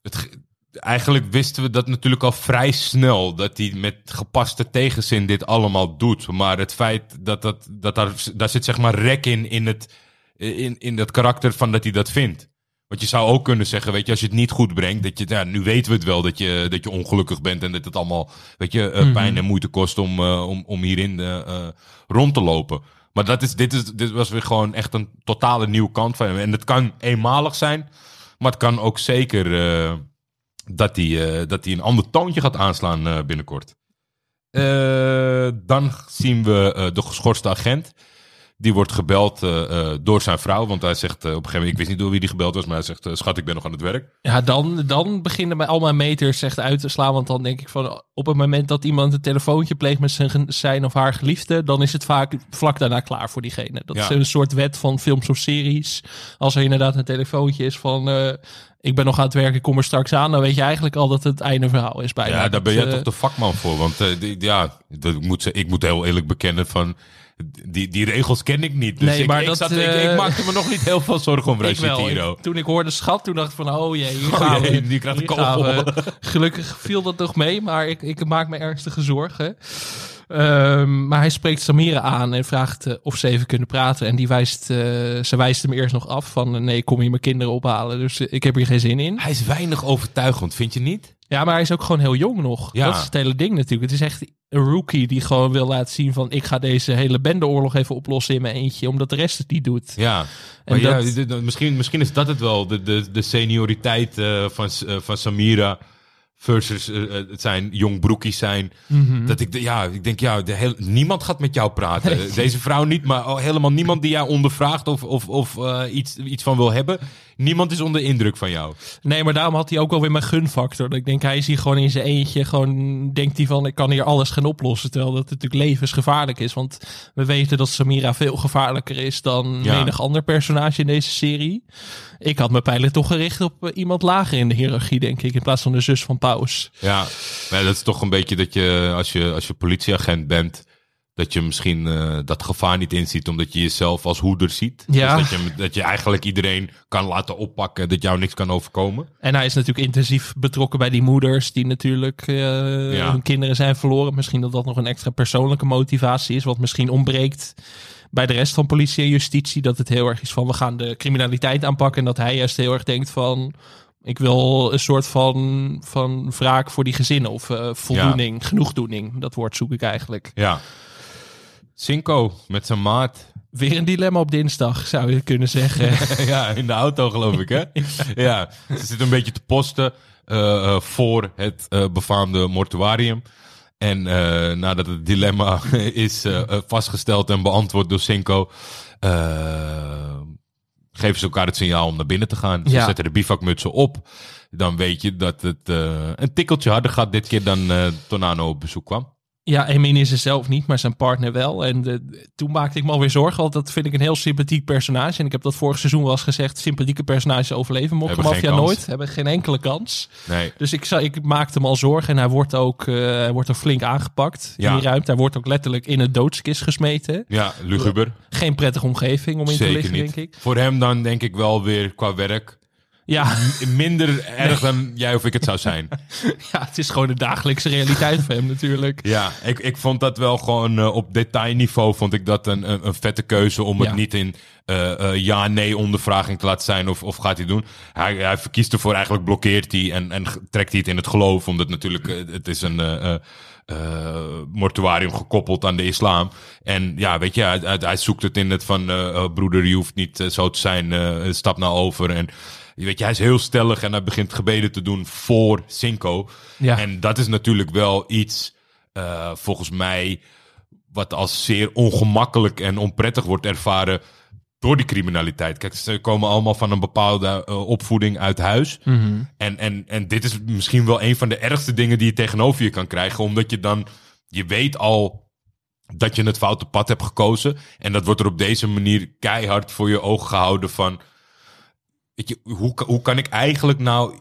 het, ge- eigenlijk wisten we dat natuurlijk al vrij snel. Dat hij met gepaste tegenzin dit allemaal doet. Maar het feit dat, dat, dat daar, daar zit zeg maar rek in, in, het, in, in dat karakter van dat hij dat vindt. Want je zou ook kunnen zeggen, weet je, als je het niet goed brengt, dat je, ja, nu weten we het wel dat je, dat je ongelukkig bent en dat het allemaal, weet je, eh, pijn en moeite kost om, eh, om, om hierin eh, rond te lopen. Maar dat is, dit, is, dit was weer gewoon echt een totale nieuwe kant van hem. En het kan eenmalig zijn, maar het kan ook zeker eh, dat hij eh, hij een ander toontje gaat aanslaan eh, binnenkort. Dan zien we de geschorste agent. Die wordt gebeld eh, eh, door zijn vrouw. Want hij zegt eh, op een gegeven moment, ik wist niet door wie die gebeld was, maar hij zegt, schat, ik ben nog aan het werk. Ja, dan, dan beginnen mij al mijn meters echt uit te slaan. Want dan denk ik van op het moment dat iemand een telefoontje pleegt met zijn, zijn of haar geliefde, dan is het vaak vlak daarna klaar voor diegene. Dat Ja. is een soort wet van films of series. Als er inderdaad een telefoontje is van ik ben nog aan het werken, ik kom er straks aan, dan weet je eigenlijk al dat het einde verhaal is bijna. Ja, daar Dat, ben jij eh, toch de vakman voor. Want eh, die- ja, dat moet, ik moet heel eerlijk bekennen van... Die, die regels ken ik niet. Dus Nee, ik, maar ik, dat, zat, ik, eh, ik maakte me nog niet heel veel zorgen om Ik- toen ik hoorde schat, toen dacht ik van, oh jee, hier Oh gaan jee, we. die krijgt een kogel. Gelukkig viel dat nog mee, maar ik, ik maak me ernstige zorgen. Ehm, maar hij spreekt Samira aan en vraagt eh, of ze even kunnen praten. En die wijst, eh, ze wijst hem eerst nog af van, eh, nee, kom je mijn kinderen ophalen. Dus ik heb hier geen zin in. Hij is weinig overtuigend, vind je niet? Ja, maar hij is ook gewoon heel jong nog. Ja. Dat is het hele ding natuurlijk. Het is echt een rookie die gewoon wil laten zien van... ik ga deze hele bendeoorlog even oplossen in mijn eentje... omdat de rest het niet doet. Ja. En dat- misschien, misschien is dat het wel, de, de, de senioriteit van, van Samira. Versus eh, het zijn jong broekies zijn. Mhm. Dat ik, de- ja, ik denk, ja, de heel, niemand gaat met jou praten. Deze vrouw niet, maar helemaal niemand die jou ondervraagt of, of, of eh, iets, iets van wil hebben. Niemand is onder indruk van jou. Nee, maar daarom had hij ook wel weer mijn gunfactor. Dat Ik denk, hij is hier gewoon in zijn eentje. Gewoon denkt hij van, ik kan hier alles gaan oplossen. Terwijl dat natuurlijk levensgevaarlijk is. Want we weten dat Samira veel gevaarlijker is dan Ja. menig ander personage in deze serie. Ik had mijn pijlen toch gericht op eh, iemand lager in de hiërarchie, denk ik. In plaats van de zus van Paus. Ja, dat is toch een beetje dat je, als je, als je politieagent bent, dat je misschien eh, dat gevaar niet inziet, omdat je jezelf als hoeder ziet. Ja. Dus dat je, dat je eigenlijk iedereen kan laten oppakken, dat jou niks kan overkomen. En hij is natuurlijk intensief betrokken bij die moeders die natuurlijk eh, hun kinderen zijn verloren. Misschien dat dat nog een extra persoonlijke motivatie is, wat misschien ontbreekt bij de rest van politie en justitie. Dat het heel erg is van we gaan de criminaliteit aanpakken en dat hij juist heel erg denkt van ik wil een soort van, van wraak voor die gezinnen of eh, voldoening, genoegdoening. Dat woord zoek ik eigenlijk. Ja. Cinco met zijn maat. Weer een dilemma op dinsdag, zou je kunnen zeggen. ja, in de auto geloof ik, hè? ja, ze zit een beetje te posten eh, eh, voor het eh, befaamde mortuarium. En nadat het dilemma is vastgesteld en beantwoord door Cinco, geven ze elkaar het signaal om naar binnen te gaan. Ze Ja. zetten de bivakmutsen op. Dan weet je dat het een tikkeltje harder gaat dit keer dan Tornado op bezoek kwam. Ja, Emin is er zelf niet, maar zijn partner wel. En de, toen maakte ik me alweer zorgen, want dat vind ik een heel sympathiek personage. En ik heb dat vorig seizoen wel eens gezegd, sympathieke personages overleven geen Mafia kans. nooit. Hebben geen enkele kans. Nee. Dus ik, ik maakte me al zorgen en hij wordt ook, eh, hij wordt ook flink aangepakt Ja. in die ruimte. Hij wordt ook letterlijk in een doodskist gesmeten. Ja, luguber. Geen prettige omgeving om in te liggen, niet. denk ik. Voor hem dan denk ik wel weer qua werk Ja, minder erg dan jij of ik het zou zijn. ja, het is gewoon de dagelijkse realiteit voor hem natuurlijk. Ja, ik, ik vond dat wel gewoon eh, op detailniveau vond ik dat een, een, een vette keuze om Ja. het niet in eh, eh, ja-nee ondervraging te laten zijn of, of gaat hij doen. Hij, hij verkiest ervoor, eigenlijk blokkeert hij en, en trekt hij het in het geloof, omdat natuurlijk het is een mortuarium gekoppeld aan de islam. En ja, weet je, hij, hij, zoekt het in het van broeder, je hoeft niet zo te zijn, stap nou over en... Weet je, hij is heel stellig en hij begint gebeden te doen voor Cinco. Ja. En dat is natuurlijk wel iets, eh, volgens mij, wat als zeer ongemakkelijk en onprettig wordt ervaren door die criminaliteit. Kijk, ze komen allemaal van een bepaalde eh, opvoeding uit huis. En, en, en dit is misschien wel een van de ergste dingen die je tegenover je kan krijgen, omdat je dan, je weet al dat je het foute pad hebt gekozen. En dat wordt er op deze manier keihard voor je ogen gehouden van, hoe, hoe kan ik eigenlijk nou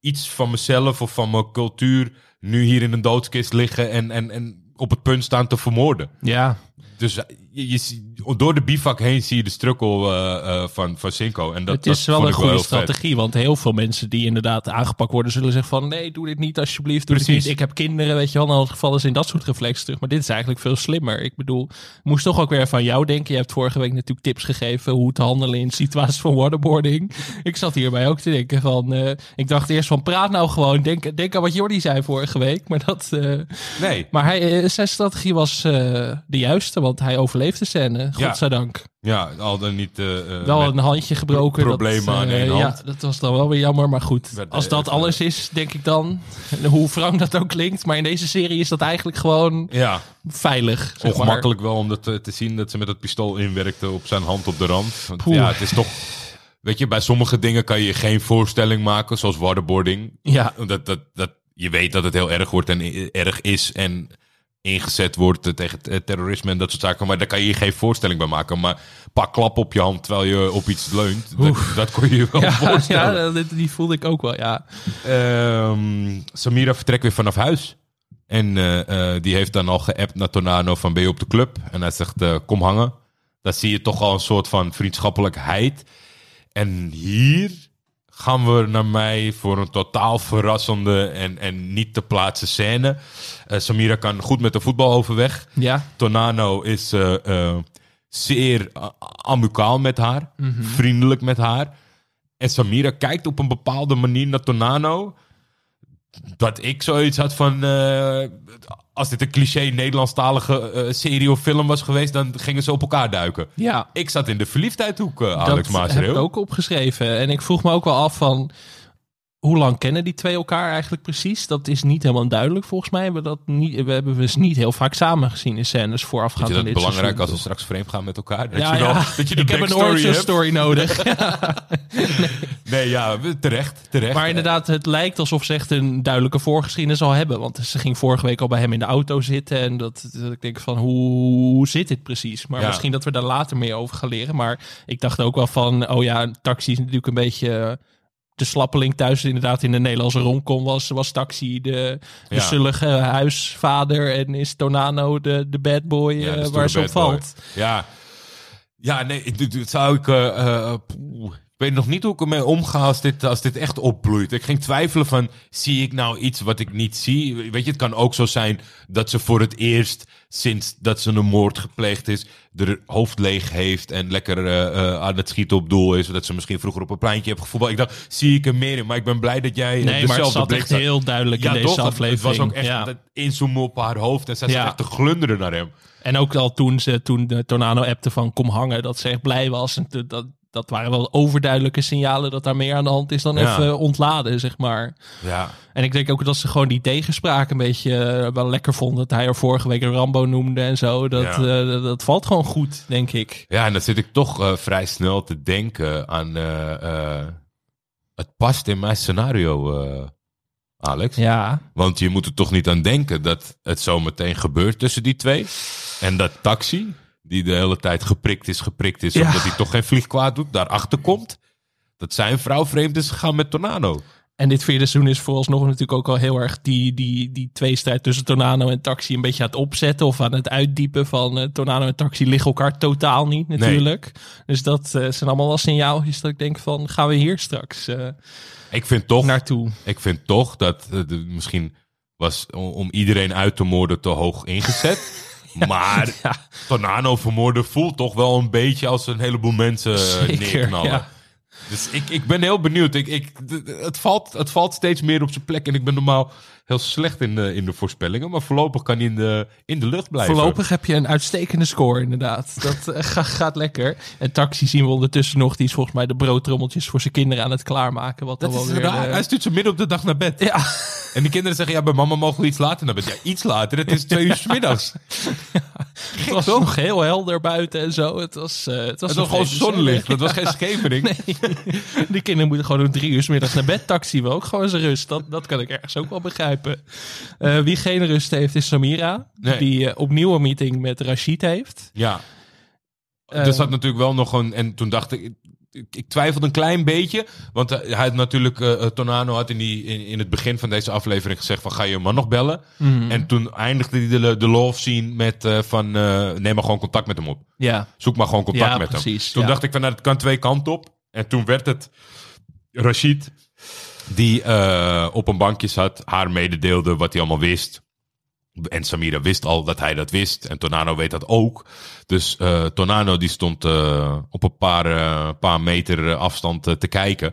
iets van mezelf of van mijn cultuur nu hier in een doodskist liggen en, en, en op het punt staan te vermoorden. Ja, Dus eh, je, je, door de bivak heen zie je de struggle eh, eh, van, van Cinco. En dat, het is dat wel een goede strategie, want heel veel mensen die inderdaad aangepakt worden, zullen zeggen van nee, doe dit niet alsjeblieft, doe dit Precies. niet. Ik heb kinderen, weet je wel, het geval is in dat soort reflexen terug. Maar dit is eigenlijk veel slimmer. Ik bedoel, ik moest toch ook weer van jou denken. Je hebt vorige week natuurlijk tips gegeven hoe te handelen in situaties van waterboarding. Ik zat hierbij ook te denken van, ik dacht eerst van praat nou gewoon, denk, denk aan wat Jordi zei vorige week. Maar dat, Nee, maar hij, zijn strategie was de juiste, want hij overleefde de scène, Ja. godzijdank. ja, al dan niet... eh, eh, Wel een handje gebroken. problemen dat, aan eh, één hand. Ja, dat was dan wel weer jammer. Maar goed, als dat even- alles is, denk ik dan. Hoe wrang dat ook klinkt. Maar in deze serie is dat eigenlijk gewoon Ja, veilig. Zeg maar. ongemakkelijk wel om dat te, te zien dat ze met het pistool inwerkte op zijn hand op de rand. Want Poeh. ja, het is toch... Weet je, bij sommige dingen kan je geen voorstelling maken, zoals waterboarding. Ja, Dat, dat, dat, je weet dat het heel erg wordt en erg is en ingezet wordt eh, tegen t- terrorisme en dat soort zaken. Maar daar kan je je geen voorstelling bij maken. Maar een paar klap op je hand terwijl je op iets leunt, dat, dat kon je je wel ja, voorstellen. ja dat- die voelde ik ook wel. Ja, Ehm, Samira vertrekt weer vanaf huis. En eh, eh, die heeft dan al geappt naar Tornado van ben je op de club? En hij zegt eh, kom hangen. Dan zie je toch al een soort van vriendschappelijkheid. En hier gaan we naar mij voor een totaal verrassende en, en niet te plaatsen scène. Eh, Samira kan goed met de voetbal overweg. ja. Tornado is eh, eh, zeer amicaal met haar, vriendelijk met haar. En Samira kijkt op een bepaalde manier naar Tornado. Dat ik zoiets had van. Als dit een cliché Nederlandstalige eh, serie of film was geweest, dan gingen ze op elkaar duiken. ja. Ik zat in de verliefdheidhoek, eh, Alex dat heb Maasreel. ik ook opgeschreven. En ik vroeg me ook wel af van... hoe lang kennen die twee elkaar eigenlijk precies? Dat is niet helemaal duidelijk volgens mij. We, hebben dat niet, we hebben dus niet heel vaak samen gezien in scènes voorafgaand dit dat belangrijk seizoen, als we straks vreemd gaan met elkaar? Dat Ja, je wel, ja. dat je de ik heb een origin story nodig. Nee, ja, terecht, terecht. Maar inderdaad, het lijkt alsof ze echt een duidelijke voorgeschiedenis al hebben. Want ze ging vorige week al bij hem in de auto zitten. En dat, dat ik denk van, hoe, hoe zit dit precies? Maar Ja. misschien dat we daar later meer over gaan leren. Maar ik dacht ook wel van, oh ja, taxi is natuurlijk een beetje... De slappeling thuis inderdaad in de Nederlandse romcom was, was Taxi de, de Ja. zullige huisvader. En is Tonano de, de bad boy Ja, eh, dat waar ze op boy. valt. Ja, ja nee, dit- dit zou ik... eh, eh. Ik weet nog niet hoe ik ermee omga als dit, als dit echt opbloeit. Ik ging twijfelen van, zie ik nou iets wat ik niet zie? Weet je, het kan ook zo zijn dat ze voor het eerst... sinds dat ze een moord gepleegd is... er hoofd leeg heeft en lekker eh, eh, aan het schieten op doel is. Dat ze misschien vroeger op een pleintje heeft gevoetbald. Ik dacht, zie ik er meer in? Maar ik ben blij dat jij eh, Nee, maar het zat echt heel duidelijk Ja, in deze toch? Aflevering. Het was ook echt Ja. dat inzoomen op haar hoofd. En zij Ja. zat echt te glunderen naar hem. En ook al toen ze toen de Tornado appte van kom hangen, dat ze echt blij was. En te- dat, dat waren wel overduidelijke signalen dat daar meer aan de hand is dan Ja. even ontladen, zeg maar. Ja, En ik denk ook dat ze gewoon die tegenspraak een beetje eh, wel lekker vonden. Dat hij er vorige week een Rambo noemde en zo. Dat, Ja. eh, dat, dat valt gewoon goed, denk ik. Ja, en dan zit ik toch eh, vrij snel te denken aan. het past in mijn scenario, Alex. Ja, Want je moet er toch niet aan denken dat het zo meteen gebeurt tussen die twee. En dat taxi, die de hele tijd geprikt is, geprikt is, Ja. omdat hij toch geen vlieg kwaad doet, daarachter komt. Dat zijn vrouw vreemd is gegaan met Tornado. en dit vierde seizoen is vooralsnog natuurlijk ook al heel erg die, die, die tweestrijd tussen Tornado en Taxi een beetje aan het opzetten of aan het uitdiepen van eh, Tornado en Taxi liggen elkaar totaal niet natuurlijk. Dus dat eh, zijn allemaal wel signaaltjes dat ik denk van gaan we hier straks eh, Ik vind toch, naartoe. ik vind toch dat de- misschien was om, om iedereen uit te moorden te hoog ingezet. Maar Ja. Tornado vermoorden voelt toch wel een beetje als een heleboel mensen eh, Zeker, neerknallen. ja. Dus ik, ik ben heel benieuwd. Ik, ik, het, valt, het valt steeds meer op zijn plek. En ik ben normaal heel slecht in de, in de voorspellingen. Maar voorlopig kan hij in de, in de lucht blijven. Voorlopig heb je een uitstekende score inderdaad. Dat eh, ga- gaat lekker. En Taxi zien we ondertussen nog. Die is volgens mij de broodtrommeltjes voor zijn kinderen aan het klaarmaken. Wat Dat dan is weer, eh, Hij stuurt ze midden op de dag naar bed. Ja, En die kinderen zeggen, ja, bij mama mogen we iets later naar bed. Ja, iets later. Het is twee uur 's middags. het was nog heel helder buiten en zo. Het was, eh, het was, Het was een gewoon zonlicht. Dat was geen schemering. Nee. Die kinderen moeten gewoon om drie uur 's middags naar bed. Taxi we ook gewoon eens rust. Dat, dat kan ik ergens ook wel begrijpen. Eh, wie geen rust heeft is Samira. Nee. Die eh, opnieuw een meeting met Rashid heeft. Ja. Eh, er zat natuurlijk wel nog een... En toen dacht ik... Ik, ik twijfelde een klein beetje. Want hij had natuurlijk... Tonano had in, die, in, in het begin van deze aflevering gezegd van... Ga je man nog bellen? Mhm. En toen eindigde hij de, de love scene met van... neem maar gewoon contact met hem op. Ja, Zoek maar gewoon contact Ja, met hem. precies, Toen ja. dacht ik van... Nou, het kan twee kanten op. En toen werd het Rashid... Die eh, op een bankje zat. Haar mededeelde wat hij allemaal wist. En Samira wist al dat hij dat wist. En Tonano weet dat ook. Dus eh Tonano die stond eh, op een paar, paar meter afstand te kijken.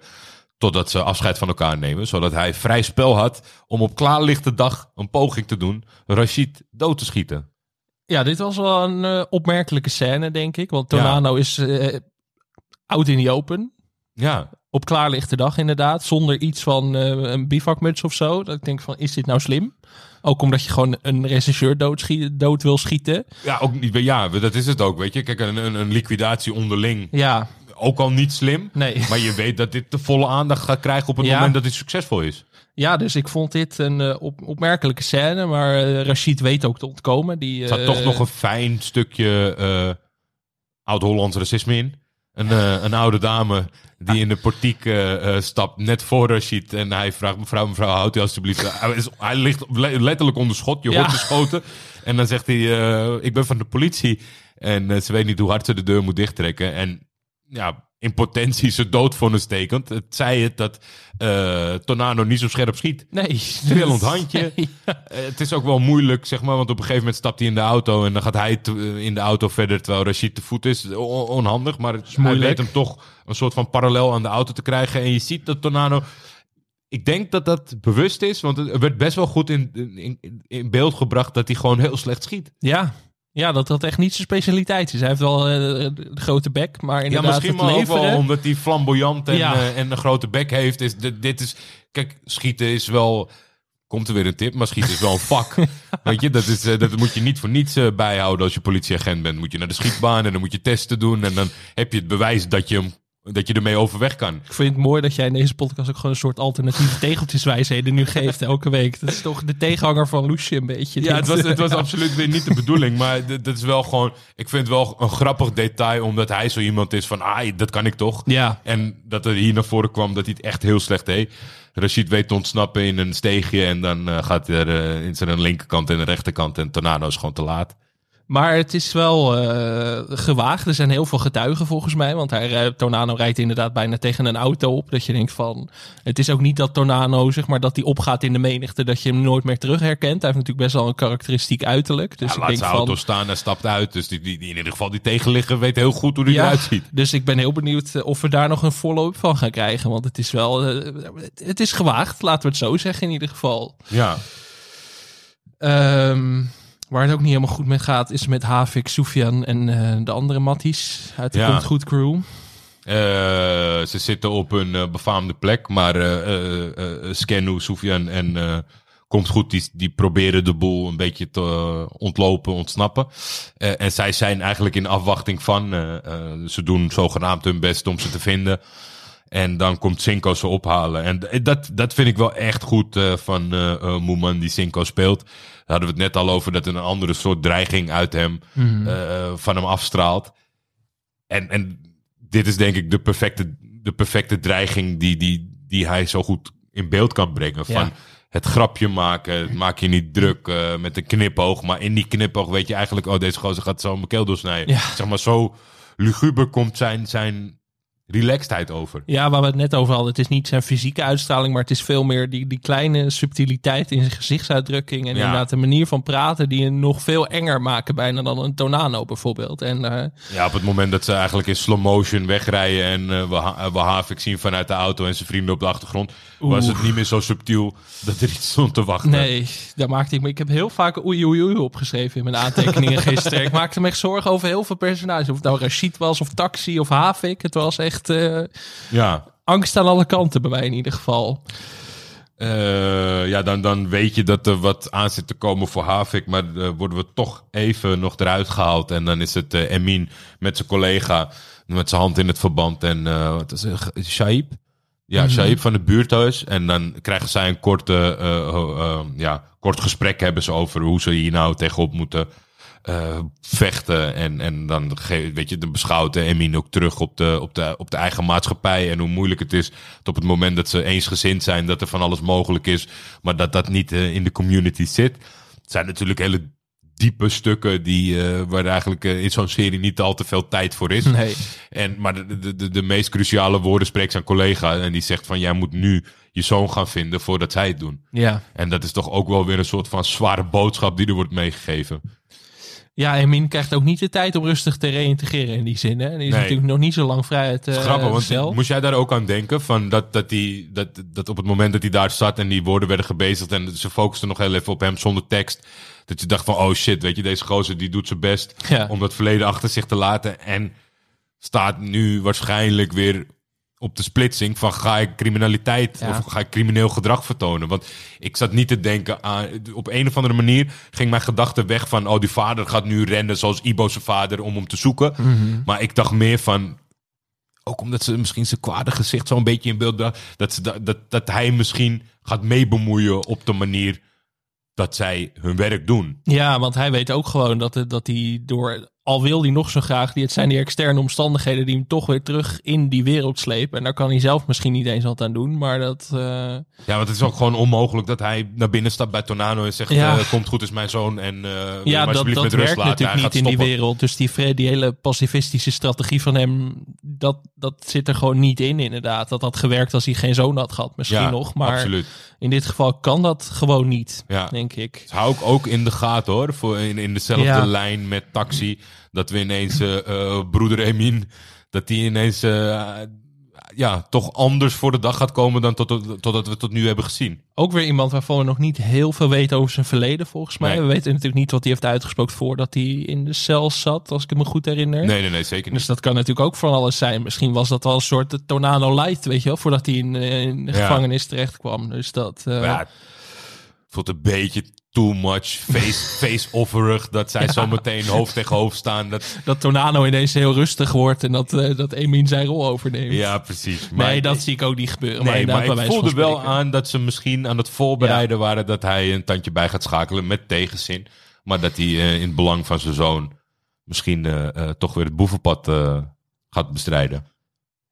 Totdat ze afscheid van elkaar nemen. Zodat hij vrij spel had om op klaarlichte dag een poging te doen. Rashid dood te schieten. Ja, dit was wel een opmerkelijke scène, denk ik. Want Tornado is out in the open. Ja, Op klaarlichte dag inderdaad. Zonder iets van eh, een bivakmuts of zo. Dat ik denk van, is dit nou slim? Ook omdat je gewoon een regisseur doodschiet, dood wil schieten. ja, ook niet, ja, dat is het ook. Weet je, kijk, een, een, een liquidatie onderling. Ja, Ook al niet slim. nee. Maar je weet dat dit de volle aandacht gaat krijgen op het Ja. moment dat dit succesvol is. Ja, dus ik vond dit een eh, op, opmerkelijke scène. Maar eh, Rashid weet ook te ontkomen. Die, Er eh, toch nog een fijn stukje oud-Hollands racisme in. Een, eh, een oude dame die in de portiek eh, eh, stapt, net voor Rashid. En hij vraagt, mevrouw, mevrouw, houdt u alstublieft... Hij, is, hij ligt le- letterlijk onder schot, je Ja. hoort beschoten. En dan zegt hij, ik ben van de politie. En ze weet niet hoe hard ze de deur moet dichttrekken. En ja, in potentie ze doodvonnis tekent. Het zei het dat eh Tornado niet zo scherp schiet. Nee. Trillend handje. Nee. Eh, het is ook wel moeilijk, zeg maar. Want op een gegeven moment stapt hij in de auto. En dan gaat hij eh, in de auto verder. Terwijl Rashid te voet is. Onhandig. Maar hij moeilijk. weet hem toch een soort van parallel aan de auto te krijgen. En je ziet dat Tornado. Ik denk dat dat bewust is. Want het werd best wel goed in, in, in beeld gebracht. Dat hij gewoon heel slecht schiet. Ja, Ja, dat dat echt niet zijn specialiteit is. Hij heeft wel eh, de grote bek, maar Ja, inderdaad misschien het maar ook leveren... wel omdat hij flamboyant en, Ja. eh, en een grote bek heeft. Is, dit, dit is, kijk, schieten is wel... Komt er weer een tip, maar schieten is wel een vak. Weet je, dat, is, eh, dat moet je niet voor niets eh, bijhouden als je politieagent bent. Moet je naar de schietbaan en dan moet je testen doen. En dan heb je het bewijs dat je, hem, dat je ermee overweg kan. Ik vind het mooi dat jij in deze podcast ook gewoon een soort alternatieve tegeltjeswijsheden nu geeft elke week. Dat is toch de tegenhanger van Loesje een beetje. Ja, het was, het was absoluut weer niet de bedoeling. Maar dat is wel gewoon... Ik vind het wel een grappig detail, omdat hij zo iemand is van... Ah, dat kan ik toch? Ja, En dat er hier naar voren kwam dat hij het echt heel slecht deed. Rashid weet te ontsnappen in een steegje. En dan eh, gaat er eh, in zijn linkerkant en de rechterkant. En Tornado is gewoon te laat. Maar het is wel eh, gewaagd. Er zijn heel veel getuigen volgens mij. Want hij, rijdt- Tornado rijdt inderdaad bijna tegen een auto op. Dat je denkt van... Het is ook niet dat Tornado, zeg maar, dat hij opgaat in de menigte. Dat je hem nooit meer terug herkent. Hij heeft natuurlijk best wel een karakteristiek uiterlijk. Dus Hij ik laat denk zijn van... auto staan en stapt uit. Dus die, die, die in ieder geval die tegenligger weet heel goed hoe die eruit ziet. Dus ik ben heel benieuwd eh, of we daar nog een follow-up van gaan krijgen. Want het is wel, eh, het is gewaagd, laten we het zo zeggen in ieder geval. Ja. Ehm, waar het ook niet helemaal goed mee gaat, is met Havik, Soufian en eh, de andere Matties uit de Ja. Komt Goed Crew. Eh, ze zitten op een eh, befaamde plek. Maar Skenu, Soufian en Komt Goed, die, die proberen de boel een beetje te ontlopen, ontsnappen. En zij zijn eigenlijk in afwachting van. ze doen zogenaamd hun best om ze te vinden. En dan komt Cinco ze ophalen. En dat, dat vind ik wel echt goed van eh, Moeman die Cinco speelt. Hadden we het net al over dat er een andere soort dreiging uit hem, eh, van hem afstraalt. En, en dit is denk ik de perfecte, de perfecte dreiging die, die, die hij zo goed in beeld kan brengen. Van Ja. het grapje maken, maak je niet druk eh, met een knipoog. Maar in die knipoog weet je eigenlijk, oh deze gozer gaat zo mijn keel doorsnijden. Ja. Zeg maar zo luguber komt zijn, zijn relaxedheid over. Ja, waar we het net over hadden, het is niet zijn fysieke uitstraling, maar het is veel meer die, die kleine subtiliteit in zijn gezichtsuitdrukking. En Ja. inderdaad de manier van praten die je nog veel enger maken bijna dan een Tonano bijvoorbeeld. En eh, Ja, op het moment dat ze eigenlijk in slow motion wegrijden en eh, we, ha we Havik zien vanuit de auto en zijn vrienden op de achtergrond, was het niet meer zo subtiel dat er iets stond te wachten. Nee, daar maakte ik me. Ik heb heel vaak oei oei oei opgeschreven in mijn aantekeningen gisteren. Ik maakte me echt zorgen over heel veel personages. Of het nou Rashid was, of Taxi, of Havik. Het was echt eh, Ja, angst aan alle kanten bij mij in ieder geval. Eh, ja dan, dan weet je dat er wat aan zit te komen voor Havik. Maar eh, worden we toch even nog eruit gehaald. En dan is het eh, Emin met zijn collega. Met zijn hand in het verband. En wat is het? Shaib? Ja, Shaib van het buurthuis. En dan krijgen zij een korte, ja, kort gesprek hebben ze over hoe ze hier nou tegenop moeten eh, vechten. En, en dan, weet je, dan beschouwt eh, Emin ook terug op de, op, de, op de eigen maatschappij. En hoe moeilijk het is op het moment dat ze eensgezind zijn, dat er van alles mogelijk is. Maar dat dat niet eh, in de community zit. Het zijn natuurlijk hele diepe stukken die, eh, waar eigenlijk in zo'n serie niet al te veel tijd voor is. Nee. En, maar de, de, de, de meest cruciale woorden spreekt zijn collega. En die zegt van, jij moet nu je zoon gaan vinden voordat zij het doen. Ja. En dat is toch ook wel weer een soort van zware boodschap die er wordt meegegeven. Ja, Emin krijgt ook niet de tijd om rustig te reïntegreren in die zin. Hè? En die is Nee. natuurlijk nog niet zo lang vrij uit Het uh, grappig, want cel. moest jij daar ook aan denken? Van dat, dat, die, dat, dat op het moment dat hij daar zat en die woorden werden gebezigd en ze focusten nog heel even op hem zonder tekst. Dat je dacht van, oh shit, weet je, deze gozer die doet zijn best Ja. om dat verleden achter zich te laten. En staat nu waarschijnlijk weer op de splitsing van ga ik criminaliteit Ja. of ga ik crimineel gedrag vertonen. Want ik zat niet te denken aan, op een of andere manier ging mijn gedachte weg van, oh die vader gaat nu rennen zoals Ibo zijn vader om hem te zoeken. Maar ik dacht meer van, ook omdat ze misschien zijn kwade gezicht zo'n beetje in beeld dat, ze da- dat, dat hij misschien gaat meebemoeien op de manier dat zij hun werk doen. Ja, want hij weet ook gewoon dat, dat hij door, al wil hij nog zo graag, die, het zijn die externe omstandigheden die hem toch weer terug in die wereld slepen. En daar kan hij zelf misschien niet eens wat aan doen, maar dat... eh, Ja, want het is ook gewoon onmogelijk dat hij naar binnen stapt bij Tornado en zegt, Ja. eh, komt goed is mijn zoon en hem ja, dat, alsjeblieft dat met rust werkt laten. natuurlijk niet in die wereld. Dus die, die hele pacifistische strategie van hem, dat, dat zit er gewoon niet in inderdaad. Dat had gewerkt als hij geen zoon had gehad misschien Ja, nog. Maar absoluut. in dit geval kan dat gewoon niet, Ja. denk ik. Dus hou ik ook in de gaten hoor. Voor in, in dezelfde lijn met taxi. Dat we ineens eh, eh, broeder Emin. Dat die ineens eh, ja, toch anders voor de dag gaat komen dan tot, totdat we tot nu hebben gezien. Ook weer iemand waarvan we nog niet heel veel weten over zijn verleden, volgens mij. Nee. We weten natuurlijk niet wat hij heeft uitgesproken voordat hij in de cel zat, als ik me goed herinner. Nee, nee, nee, zeker niet. Dus dat kan natuurlijk ook van alles zijn. Misschien was dat wel een soort Tornado Light, weet je wel, voordat hij in, in de Ja. gevangenis terecht kwam. Dus dat... ja, voelt een beetje too much face, face-offerig dat zij zo meteen hoofd tegen hoofd staan. Dat, dat Tornado ineens heel rustig wordt en dat, eh, dat Emin zijn rol overneemt. ja, precies. nee, dat zie ik ook niet gebeuren. maar Nee, maar bij ik voelde wel aan dat ze misschien aan het voorbereiden waren dat hij een tandje bij gaat schakelen met tegenzin. Maar dat hij eh, in het belang van zijn zoon misschien eh, toch weer het boevenpad gaat bestrijden.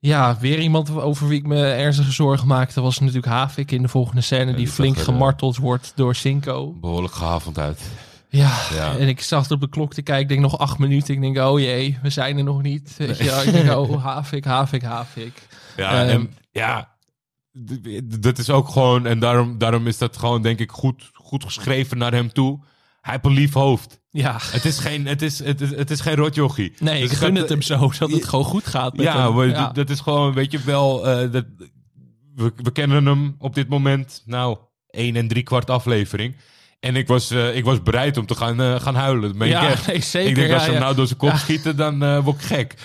Ja, weer iemand over wie ik me ernstige zorgen maakte was natuurlijk Havik in de volgende scène. die die flink er, eh, gemarteld wordt door Cinco. Behoorlijk gehavend uit. Ja, Ja. en ik zag op de klok te kijken. Ik denk nog acht minuten. Ik denk, oh jee, we zijn er nog niet. Wel. Ik denk, oh, Havik, Havik, Havik. Ja, Ehm, en ja, dat is ook gewoon, en daarom, daarom is dat gewoon denk ik goed, goed geschreven naar hem toe. Hij heeft een lief hoofd. Ja, Het is geen, het is, het is, het is geen rotjochie. nee, Dus ik gun dat- het hem zo. Dat het gewoon goed gaat met Ja, hem. maar Ja. d- dat is gewoon, weet je wel, eh, dat, we, we kennen hem op dit moment, nou, één en drie kwart aflevering. En ik was, eh, ik was bereid om te gaan, eh, gaan huilen. Ik Ja, nee, zeker, Ik denk, als ze hem nou door zijn kop schieten, dan word ik gek.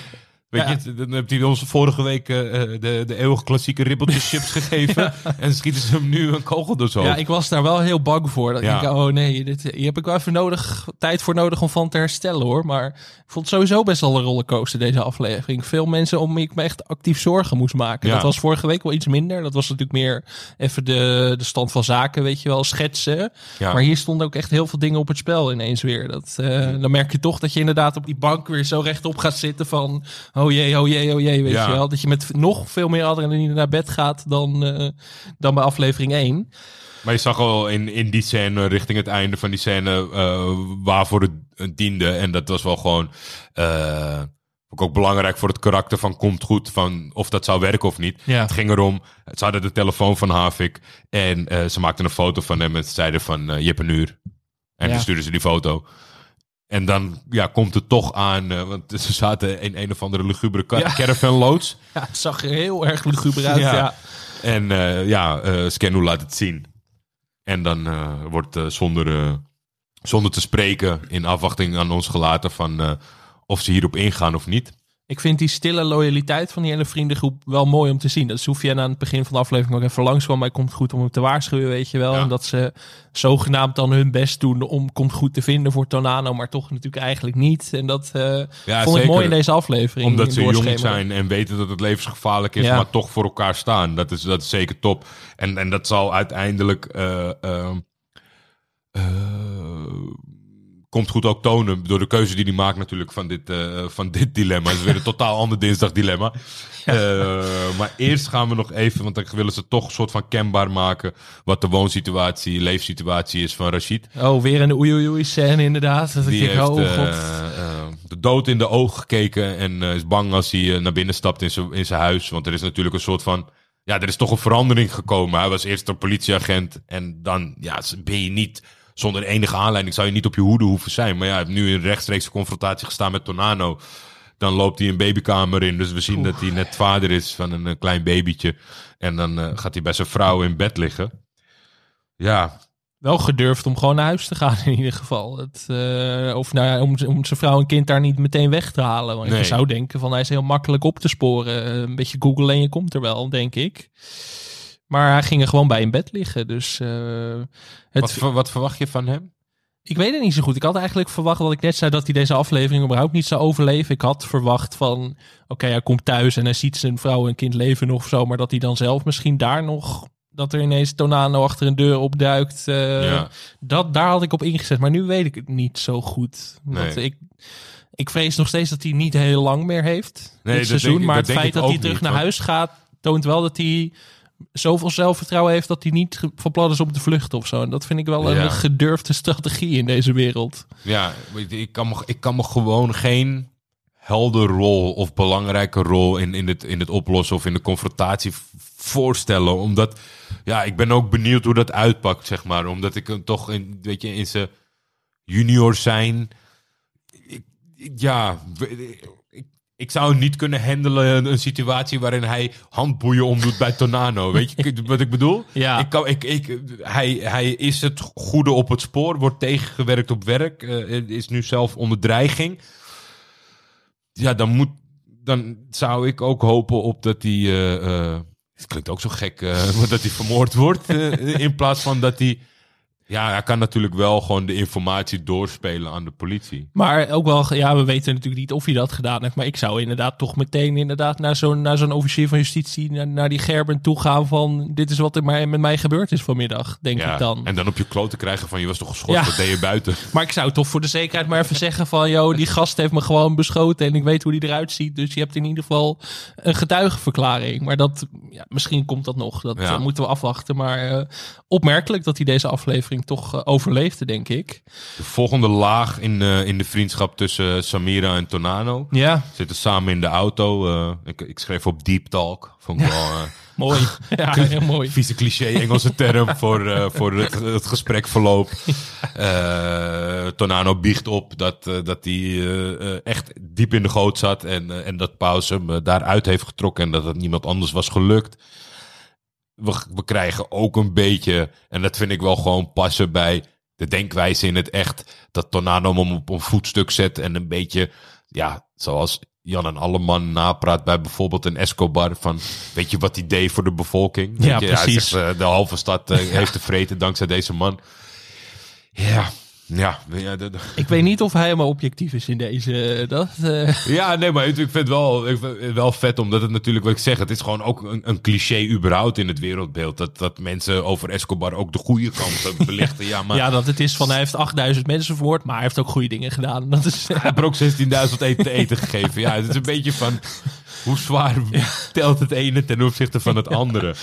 Weet je, dan heeft hij ons vorige week eh, eh, de, de eeuwige klassieke ribbeltjes chips gegeven. En schieten ze hem nu een kogel door zo. Ja, ik was daar wel heel bang voor. Dat Ja. ik oh nee, dit, hier heb ik wel even nodig, tijd voor nodig om van te herstellen hoor. Maar ik vond het sowieso best wel een rollercoaster deze aflevering. Veel mensen om wie ik me echt actief zorgen moest maken. Ja. Dat was vorige week wel iets minder. Dat was natuurlijk meer even de, de stand van zaken, weet je wel, schetsen. Maar hier stonden ook echt heel veel dingen op het spel ineens weer. Dat, eh, dan merk je toch dat je inderdaad op die bank weer zo rechtop gaat zitten van... oh jee, oh jee, oh jee, weet Ja. je wel. Dat je met nog veel meer adrenaline naar bed gaat dan, eh, dan bij aflevering 1. Maar je zag al in, in die scène, richting het einde van die scène, eh, waarvoor het diende. En dat was wel gewoon eh, ook, belangrijk voor het karakter van komt goed, van of dat zou werken of niet. Ja. Het ging erom, ze hadden de telefoon van Havik en ze maakten een foto van hem en ze zeiden van je hebt een uur. En Ja. toen stuurden ze die foto. En dan ja, komt het toch aan, eh, want ze zaten in een of andere lugubere Ja. caravan loods. Ja, het zag er heel erg luguber uit. Ja. Ja. En eh, ja, eh Scanu laat het zien. En dan wordt zonder, zonder te spreken in afwachting aan ons gelaten van of ze hierop ingaan of niet. Ik vind die stille loyaliteit van die hele vriendengroep wel mooi om te zien. Dat Soufiane aan het begin van de aflevering ook even langs kwam. Maar het komt goed om hem te waarschuwen, weet je wel. Ja. En dat ze zogenaamd dan hun best doen om komt goed te vinden voor Tonano. Maar toch natuurlijk eigenlijk niet. En dat eh, Ja, vond ik mooi in deze aflevering. Omdat ze jong zijn en weten dat het levensgevaarlijk is, Ja. maar toch voor elkaar staan. Dat is, dat is zeker top. En, en dat zal uiteindelijk. eh, eh, komt goed ook tonen door de keuze die hij maakt natuurlijk van dit, eh, van dit dilemma. Het is weer een totaal ander dinsdag dilemma. Eh, maar eerst gaan we nog even, want dan willen ze toch een soort van kenbaar maken wat de woonsituatie, leefsituatie is van Rashid. Oh, weer een oei oei oei scène inderdaad. Dat ik Die denk, heeft oh eh, god. de dood in de ogen gekeken en is bang als hij naar binnen stapt in zijn in zijn huis. Want er is natuurlijk een soort van. Ja, er is toch een verandering gekomen. Hij was eerst een politieagent en dan ja, ben je niet. Zonder enige aanleiding zou je niet op je hoede hoeven zijn. Maar ja, hij heeft nu in rechtstreekse confrontatie gestaan met Tornano. Dan loopt hij een babykamer in. Dus we zien dat hij net vader is van een, eh, klein babytje. En dan eh, gaat hij bij zijn vrouw in bed liggen. Ja, wel gedurfd om gewoon naar huis te gaan in ieder geval. Het, eh, of nou ja, om, om zijn vrouw en kind daar niet meteen weg te halen. Want Nee. je zou denken van hij is heel makkelijk op te sporen. Een beetje googlen en je komt er wel, denk ik. Maar hij ging er gewoon bij in bed liggen. Dus eh, het, wat, wat verwacht je van hem? ik weet het niet zo goed. Ik had eigenlijk verwacht wat ik net zei dat hij deze aflevering überhaupt niet zou overleven. Ik had verwacht van oké, hij komt thuis en hij ziet zijn vrouw en kind leven nog of zo. Maar dat hij dan zelf misschien daar nog... Dat er ineens Tonano achter een deur opduikt. eh, Ja. dat, daar had ik op ingezet, maar nu weet ik het niet zo goed. Want Nee. ik, ik vrees nog steeds dat hij niet heel lang meer heeft Nee, dit dat seizoen. ik- maar dat het feit dat hij terug niet, naar want- huis gaat, toont wel dat hij zoveel zelfvertrouwen heeft dat hij niet van plan is om te vluchten of zo. En dat vind ik wel Ja. een gedurfde strategie in deze wereld. Ja, ik kan me, ik kan me gewoon geen helder rol of belangrijke rol in, in, het, in het oplossen of in de confrontatie voorstellen. Omdat, ja, ik ben ook benieuwd hoe dat uitpakt, zeg maar. Omdat ik hem toch, in, weet je, in zijn junior zijn... Ik, ja, ik, zou niet kunnen handelen een, een situatie waarin hij handboeien omdoet bij Tonano. Weet je wat ik bedoel? Ja. Ik kan, ik, ik, hij, hij is het goede op het spoor, wordt tegengewerkt op werk, eh, is nu zelf onder dreiging. Ja, dan moet, dan zou ik ook hopen op dat hij, eh, het klinkt ook zo gek, maar dat hij vermoord wordt in plaats van dat hij, ja, hij kan natuurlijk wel gewoon de informatie doorspelen aan de politie. Maar ook wel, ja, we weten natuurlijk niet of hij dat gedaan heeft. Maar ik zou inderdaad toch meteen inderdaad naar zo'n, naar zo'n officier van justitie, naar, naar die Gerben toe gaan van dit is wat er maar met mij gebeurd is vanmiddag, denk Ja, ik dan. En dan op je kloten krijgen van je was toch geschorst, Ja. wat deed je buiten? Maar ik zou toch voor de zekerheid maar even zeggen van, joh, die gast heeft me gewoon beschoten en ik weet hoe die eruit ziet. Dus je hebt in ieder geval een getuigenverklaring. Maar dat, ja, misschien komt dat nog. Dat eh, moeten we afwachten. Maar eh, opmerkelijk dat hij deze aflevering toch eh, overleefde, denk ik. De volgende laag in, eh, in de vriendschap tussen Samira en Tonano. Ja, Zitten samen in de auto. eh, ik, ik schreef op deep talk. Vond ik wel mooi. ja, heel mooi. vieze cliché Engelse term voor, voor het, het gesprekverloop. Eh Tonano biegt op dat, dat hij echt diep in de goot zat. En, en dat Paus hem daaruit heeft getrokken. En dat het niemand anders was gelukt. We, we krijgen ook een beetje, en dat vind ik wel gewoon passen bij de denkwijze in het echt. Dat Tonano hem op een voetstuk zet en een beetje, ja, zoals Jan en Alleman napraat bij bijvoorbeeld een Escobar. Van, weet je wat hij deed voor de bevolking? Ja, je, hij precies. zegt, eh, de halve stad eh, heeft te vreten dankzij deze man. Ja, ja, ja, de- de- Ik weet niet of hij helemaal objectief is in deze. eh, Dat, eh, ja, nee, maar ik vind het wel, ik vind het wel vet, omdat het natuurlijk, wat ik zeg, het is gewoon ook een, een cliché überhaupt in het wereldbeeld. Dat, dat mensen over Escobar ook de goede kant belichten. Ja, maar ja, dat het is van hij heeft 8000 mensen vermoord, maar hij heeft ook goede dingen gedaan. Dat is, hij heeft ook 16.000 eten te eten gegeven. Ja, het is een beetje van, hoe zwaar telt het ene ten opzichte van het andere?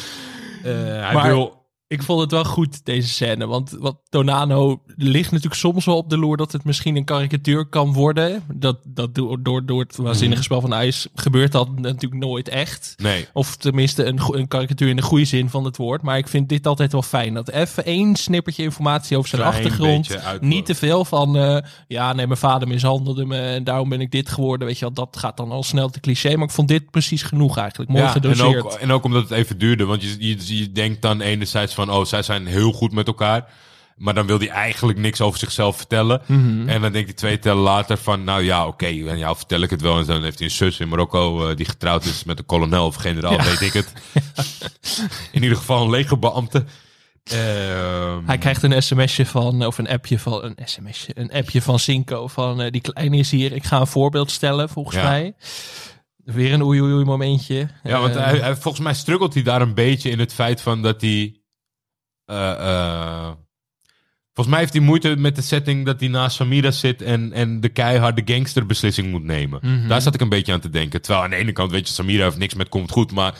Eh, hij Maar- wil... ik vond het wel goed, deze scène. Want wat Tonano ligt natuurlijk soms wel op de loer dat het misschien een karikatuur kan worden. Dat, dat door, door, door het waanzinnige spel van ijs gebeurt dat natuurlijk nooit echt. Nee, Of tenminste een, een karikatuur in de goede zin van het woord. Maar ik vind dit altijd wel fijn. Dat even één snippertje informatie over zijn Klein achtergrond. Niet te veel van... eh, ja, nee, mijn vader mishandelde me en daarom ben ik dit geworden. Weet je wel, dat gaat dan al snel te cliché. Maar ik vond dit precies genoeg eigenlijk. Mooi Ja, en gedoseerd. ook, en ook omdat het even duurde. Want je, je, je denkt dan enerzijds van, oh, zij zijn heel goed met elkaar. Maar dan wil hij eigenlijk niks over zichzelf vertellen. Mhm. En dan denkt hij twee tellen later van, nou ja, oké, en jou vertel ik het wel. En dan heeft hij een zus in Marokko eh, die getrouwd is met een kolonel of generaal, Ja. weet ik het. in ieder geval een legerbeambte. Ehm, Hij krijgt een sms'je van, of een appje van, een sms'je, een appje van Cinco van, eh, die kleine is hier, ik ga een voorbeeld stellen, volgens Ja. mij. Weer een oei oei oei momentje. Ja, want Eh, hij, hij- volgens mij struggelt hij daar een beetje in het feit van dat hij. Eh, eh, volgens mij heeft hij moeite met de setting dat hij naast Samira zit en, en de keiharde gangsterbeslissing moet nemen. Mhm. Daar zat ik een beetje aan te denken. Terwijl aan de ene kant, weet je, Samira heeft niks met komt goed, maar.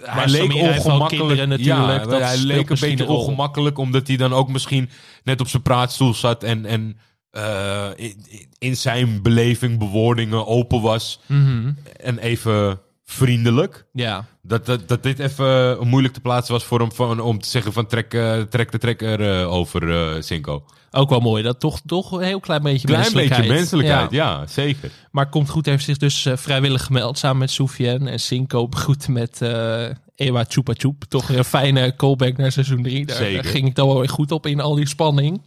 hij Maar leek Samira ongemakkelijk. natuurlijk, Ja, dat hij leek een beetje ongemakkelijk, omdat hij dan ook misschien net op zijn praatstoel zat en, en eh, in, in zijn beleving, bewoordingen open was mhm. en even vriendelijk. Ja, Dat, dat, dat dit even eh, moeilijk te plaatsen was voor hem van, om te zeggen van trek, eh, trek de trekker eh, over eh Cinco. ook wel mooi. Dat toch, toch een heel klein beetje Klein menselijkheid. beetje menselijkheid, Ja. ja, zeker. Maar komt goed heeft zich dus vrijwillig gemeld samen met Soufiane en Cinco begroet met Ewa Chupa Chup. Toch een fijne callback naar seizoen 3. Daar, Zeker. daar ging ik dan wel weer goed op in al die spanning.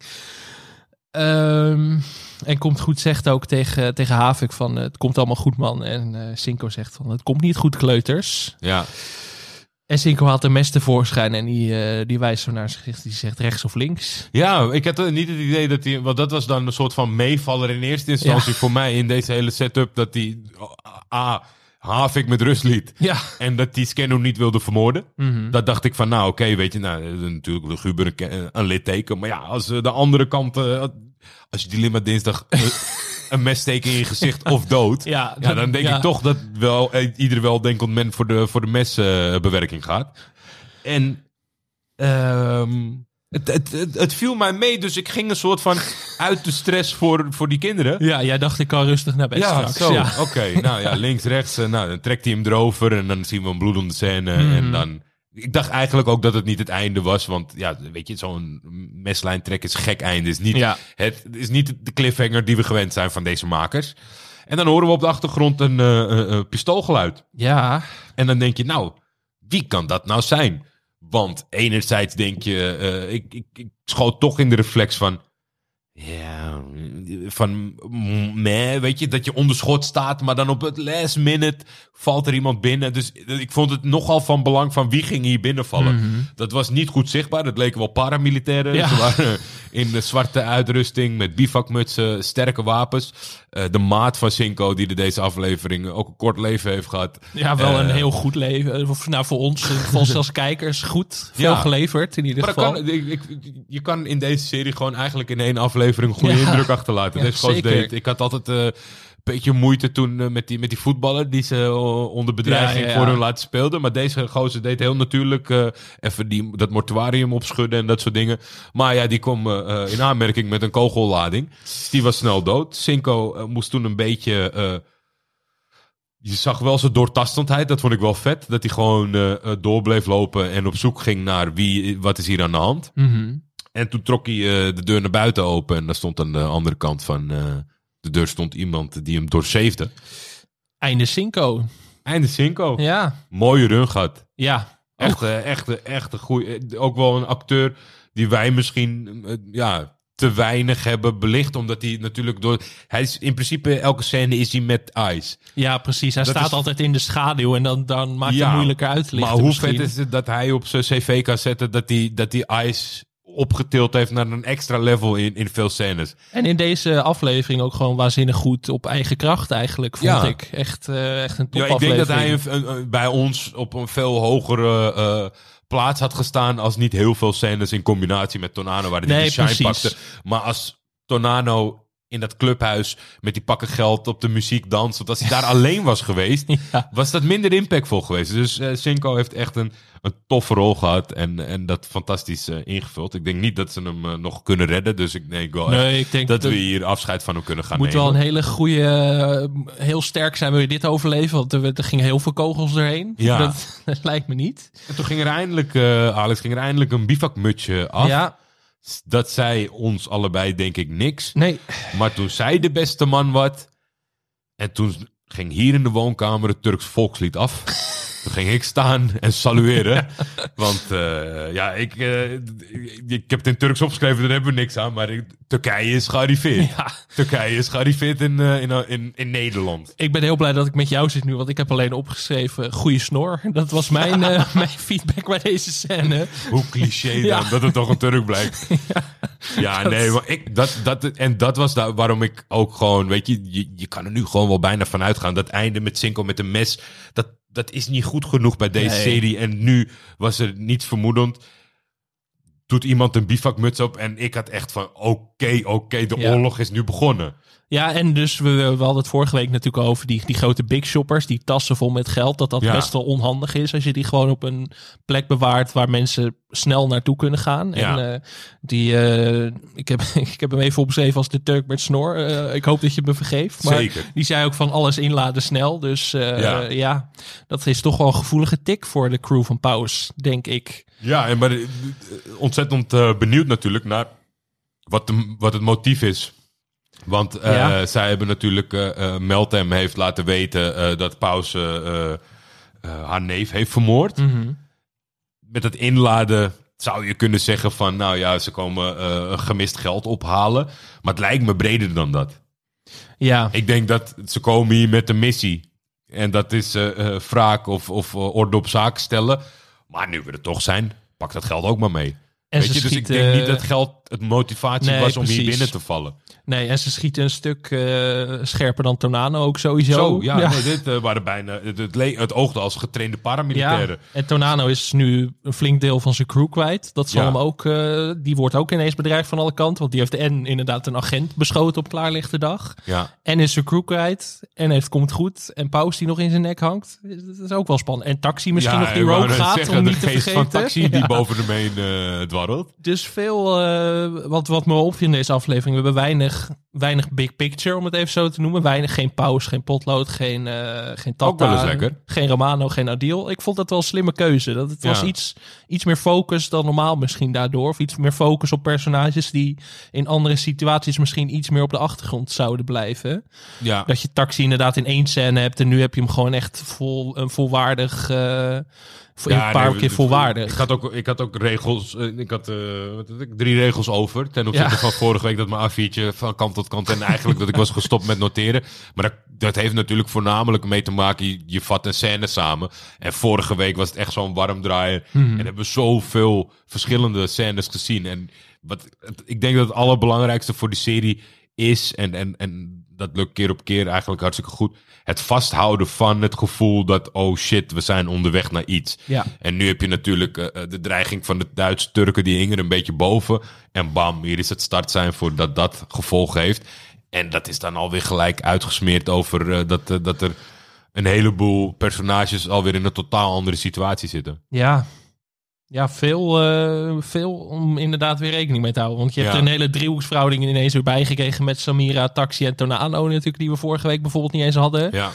Ehm, en komt goed zegt ook tegen, tegen Havik van het komt allemaal goed man. En eh Cinco zegt van het komt niet goed kleuters. Ja, En Cinco haalt een mes tevoorschijn en die, eh, die wijst zo naar zijn gezicht. Die zegt rechts of links. ja ik had niet het idee dat hij... Want dat was dan een soort van meevaller in eerste instantie voor mij in deze hele setup. Dat hij A, Havik met rust liet. Ja. En dat die Scanno niet wilde vermoorden. Mhm. Dat dacht ik van, nou oké, weet je, nou, natuurlijk de Guber een, een litteken. Maar ja, als eh, de andere kant, eh, als je die Lima dinsdag eh, een mes steken in je gezicht of dood. Ja, Ja, dan denk ja. ik toch dat wel eh, ieder weldenkend men voor de, voor de mesbewerking gaat. En ehm, het, het, het, het viel mij mee, dus ik ging een soort van uit de stress voor, voor die kinderen. Ja, jij dacht ik kan rustig naar bed Ja, straks. zo. Ja. Oké, nou ja, links, rechts. eh, nou, dan trekt hij hem erover en dan zien we een bloedende scène. Mhm. En dan... Ik dacht eigenlijk ook dat het niet het einde was. Want ja, weet je, zo'n meslijn trek is gek einde. Is niet, Ja. Het is niet de cliffhanger die we gewend zijn van deze makers. En dan horen we op de achtergrond een eh, eh, eh, pistoolgeluid. Ja, En dan denk je, nou, wie kan dat nou zijn? Want enerzijds denk je, ik, ik, ik schoot toch in de reflex van, ja, van, meh, weet je, dat je onder schot staat, maar dan op het last minute valt er iemand binnen. Dus ik vond het nogal van belang van wie ging hier binnenvallen. Dat was niet goed zichtbaar, dat leken wel paramilitairen. Ja. Ze waren in de zwarte uitrusting met bivakmutsen, sterke wapens. Eh, de maat van Cinco, die de deze aflevering ook een kort leven heeft gehad. ja wel een Eh, heel goed leven. Of nou, voor ons, voor ons als kijkers, goed. Veel Ja. geleverd in ieder Maar geval. kan, ik, ik- je kan in deze serie gewoon eigenlijk in één aflevering een goede Ja. indruk achterlaten. Ja, Deze gozer zeker. deed, ik had altijd eh, beetje moeite toen eh, met, die, met die voetballer die ze eh, onder bedreiging Ja, ja, ja. voor hun laten speelden. Maar deze gozer deed heel natuurlijk eh, even die, dat mortuarium opschudden en dat soort dingen. Maar ja, die kwam in aanmerking met een kogellading. Die was snel dood. Cinco moest toen een beetje... je zag wel zijn doortastendheid, dat vond ik wel vet. Dat hij gewoon door bleef lopen en op zoek ging naar wie, wat is hier aan de hand. Mhm. En toen trok hij de deur naar buiten open. En daar stond aan de andere kant van de deur stond iemand die hem doorzeefde. Einde Cinco. Einde Cinco. Ja, Mooie run gehad. ja. Echt, eh, echt, eh, echt een goeie. Ook wel een acteur die wij misschien eh, ja, te weinig hebben belicht. Omdat hij natuurlijk door. Hij is in principe elke scène is hij met Ice. Ja, precies. Hij Dat staat is- altijd in de schaduw en dan, dan maakt Ja, het moeilijker uit te Maar hoe misschien. vet is het dat hij op zijn cv kan zetten dat hij, dat hij Ice opgetild heeft naar een extra level in, in veel scènes. En in deze aflevering ook gewoon waanzinnig goed op eigen kracht eigenlijk, vond Ja. ik. Echt, eh, echt een Ja, ik denk dat hij een- een- een- bij ons op een veel hogere eh, plaats had gestaan als niet heel veel scènes in combinatie met Tonano waar hij Nee, die shine precies. pakte. Maar als Tonano in dat clubhuis met die pakken geld op de muziek danst, of als hij daar alleen was geweest, Ja. was dat minder impactvol geweest. Dus eh Cinco heeft echt een, een toffe rol gehad en, en dat fantastisch eh, ingevuld. Ik denk niet dat ze hem eh, nog kunnen redden, dus ik denk wel Nee, ik denk dat dat we hier afscheid van hem kunnen gaan moet nemen. wel een hele goede, heel sterk zijn wil je dit overleven, want er, er gingen heel veel kogels erheen. Ja. Dat, dat lijkt me niet. En toen ging er eindelijk, Alex, ging er eindelijk een bivakmutsje af. Ja, Dat zei ons allebei denk ik niks. nee. Maar toen zei de beste man wat. En toen ging hier in de woonkamer het Turks volkslied af. Toen ging ik staan en salueren. Want eh, ja, ik, eh, ik heb het in Turks opgeschreven, daar hebben we niks aan. Maar ik- Turkije is gearriveerd. Ja. Turkije is gearriveerd in, eh, in, in, in Nederland. Ik ben heel blij dat ik met jou zit nu, want ik heb alleen opgeschreven goede snor. Dat was mijn, mijn feedback bij deze scène. Hoe cliché dan, Ja. dat het toch een Turk blijkt. Ja, nee, maar ik, dat, dat, en dat was daar waarom ik ook gewoon, weet je, je, je kan er nu gewoon wel bijna van uitgaan. Dat einde met Cinco met een mes, dat, dat is niet goed genoeg bij deze Nee. serie. En nu was er niets vermoedend. Doet iemand een bivakmuts op en ik had echt van, oké, oké, de Ja. oorlog is nu begonnen. Ja, en dus we, we hadden het vorige week natuurlijk over die, die grote big shoppers, die tassen vol met geld, dat dat Ja. best wel onhandig is als je die gewoon op een plek bewaart waar mensen snel naartoe kunnen gaan. Ja. En eh, die, eh, ik, heb, ik heb hem even opgeschreven als de Turk met snor. Eh, ik hoop dat je me vergeeft. Maar Zeker. die zei ook van alles inladen snel. Dus Ja. ja. dat is toch wel een gevoelige tik voor de crew van Paus, denk ik. Ja, en maar ontzettend benieuwd natuurlijk naar wat, de, wat het motief is. Want eh, Ja. zij hebben natuurlijk, eh eh, Meltem heeft laten weten dat Paus haar neef heeft vermoord. Mhm. Met het inladen zou je kunnen zeggen van, nou ja, ze komen gemist geld ophalen. Maar het lijkt me breder dan dat. Ja, Ik denk dat ze komen hier met een missie. En dat is wraak of, of orde op zaken stellen. Maar nu we er toch zijn, pak dat geld ook maar mee. En Weet je, dus ik denk niet dat geld het motivatie Nee, was om hier binnen te vallen. nee, en ze schieten een stuk eh, scherper dan Tonano ook sowieso. Zo, ja, Nee, dit eh, waren bijna, het, het, oogde als getrainde paramilitairen. Ja, en Tonano is nu een flink deel van zijn crew kwijt. Dat zal Ja. hem ook, eh, die wordt ook ineens bedreigd van alle kanten. Want die heeft en inderdaad een agent beschoten op klaarlichte dag. Ja. En is zijn crew kwijt. En heeft komt goed. En Paus die nog in zijn nek hangt. Dat is ook wel spannend. En Taxi misschien nog die net gaat, zeggen, om de niet te geest vergeten. van taxi die boven hem heen dwarrelt. Dus veel, wat, wat me opviel in deze aflevering, we hebben weinig, weinig big picture, om het even zo te noemen. Weinig, geen pauze, geen potlood, geen, eh geen Ook wel eens Tata, lekker. geen Romano, geen Adil. Ik vond dat wel een slimme keuze. Dat het was iets, iets meer focus dan normaal misschien daardoor. Of iets meer focus op personages die in andere situaties misschien iets meer op de achtergrond zouden blijven. Ja. Dat je taxi inderdaad in één scène hebt en nu heb je hem gewoon echt vol, een volwaardig, eh, voor een paar nee, keer volwaardig. Ik had ook, ik had ook regels, eh, ik had, drie regels over ten opzichte Ja. van vorige week dat mijn A4'tje van kant tot kant en eigenlijk dat ik was gestopt met noteren. Maar dat, dat heeft natuurlijk voornamelijk mee te maken, je, je vat een scène samen. En vorige week was het echt zo'n warm draaien en hebben we zoveel verschillende scènes gezien. En wat, ik denk dat het allerbelangrijkste voor die serie is, en, en, en dat lukt keer op keer eigenlijk hartstikke goed, het vasthouden van het gevoel dat, oh shit, we zijn onderweg naar iets. Ja. En nu heb je natuurlijk eh, eh, de dreiging van de Duitse Turken, die hingen er een beetje boven. En bam, hier is het start zijn voor dat dat gevolg heeft. En dat is dan alweer gelijk uitgesmeerd over eh, dat, dat er een heleboel personages alweer in een totaal andere situatie zitten. Ja, ja veel, eh, veel om inderdaad weer rekening mee te houden. Want je hebt Ja. er een hele driehoeksverhouding ineens weer bijgekregen met Samira, Taxi en Tonano natuurlijk, die we vorige week bijvoorbeeld niet eens hadden. Ja,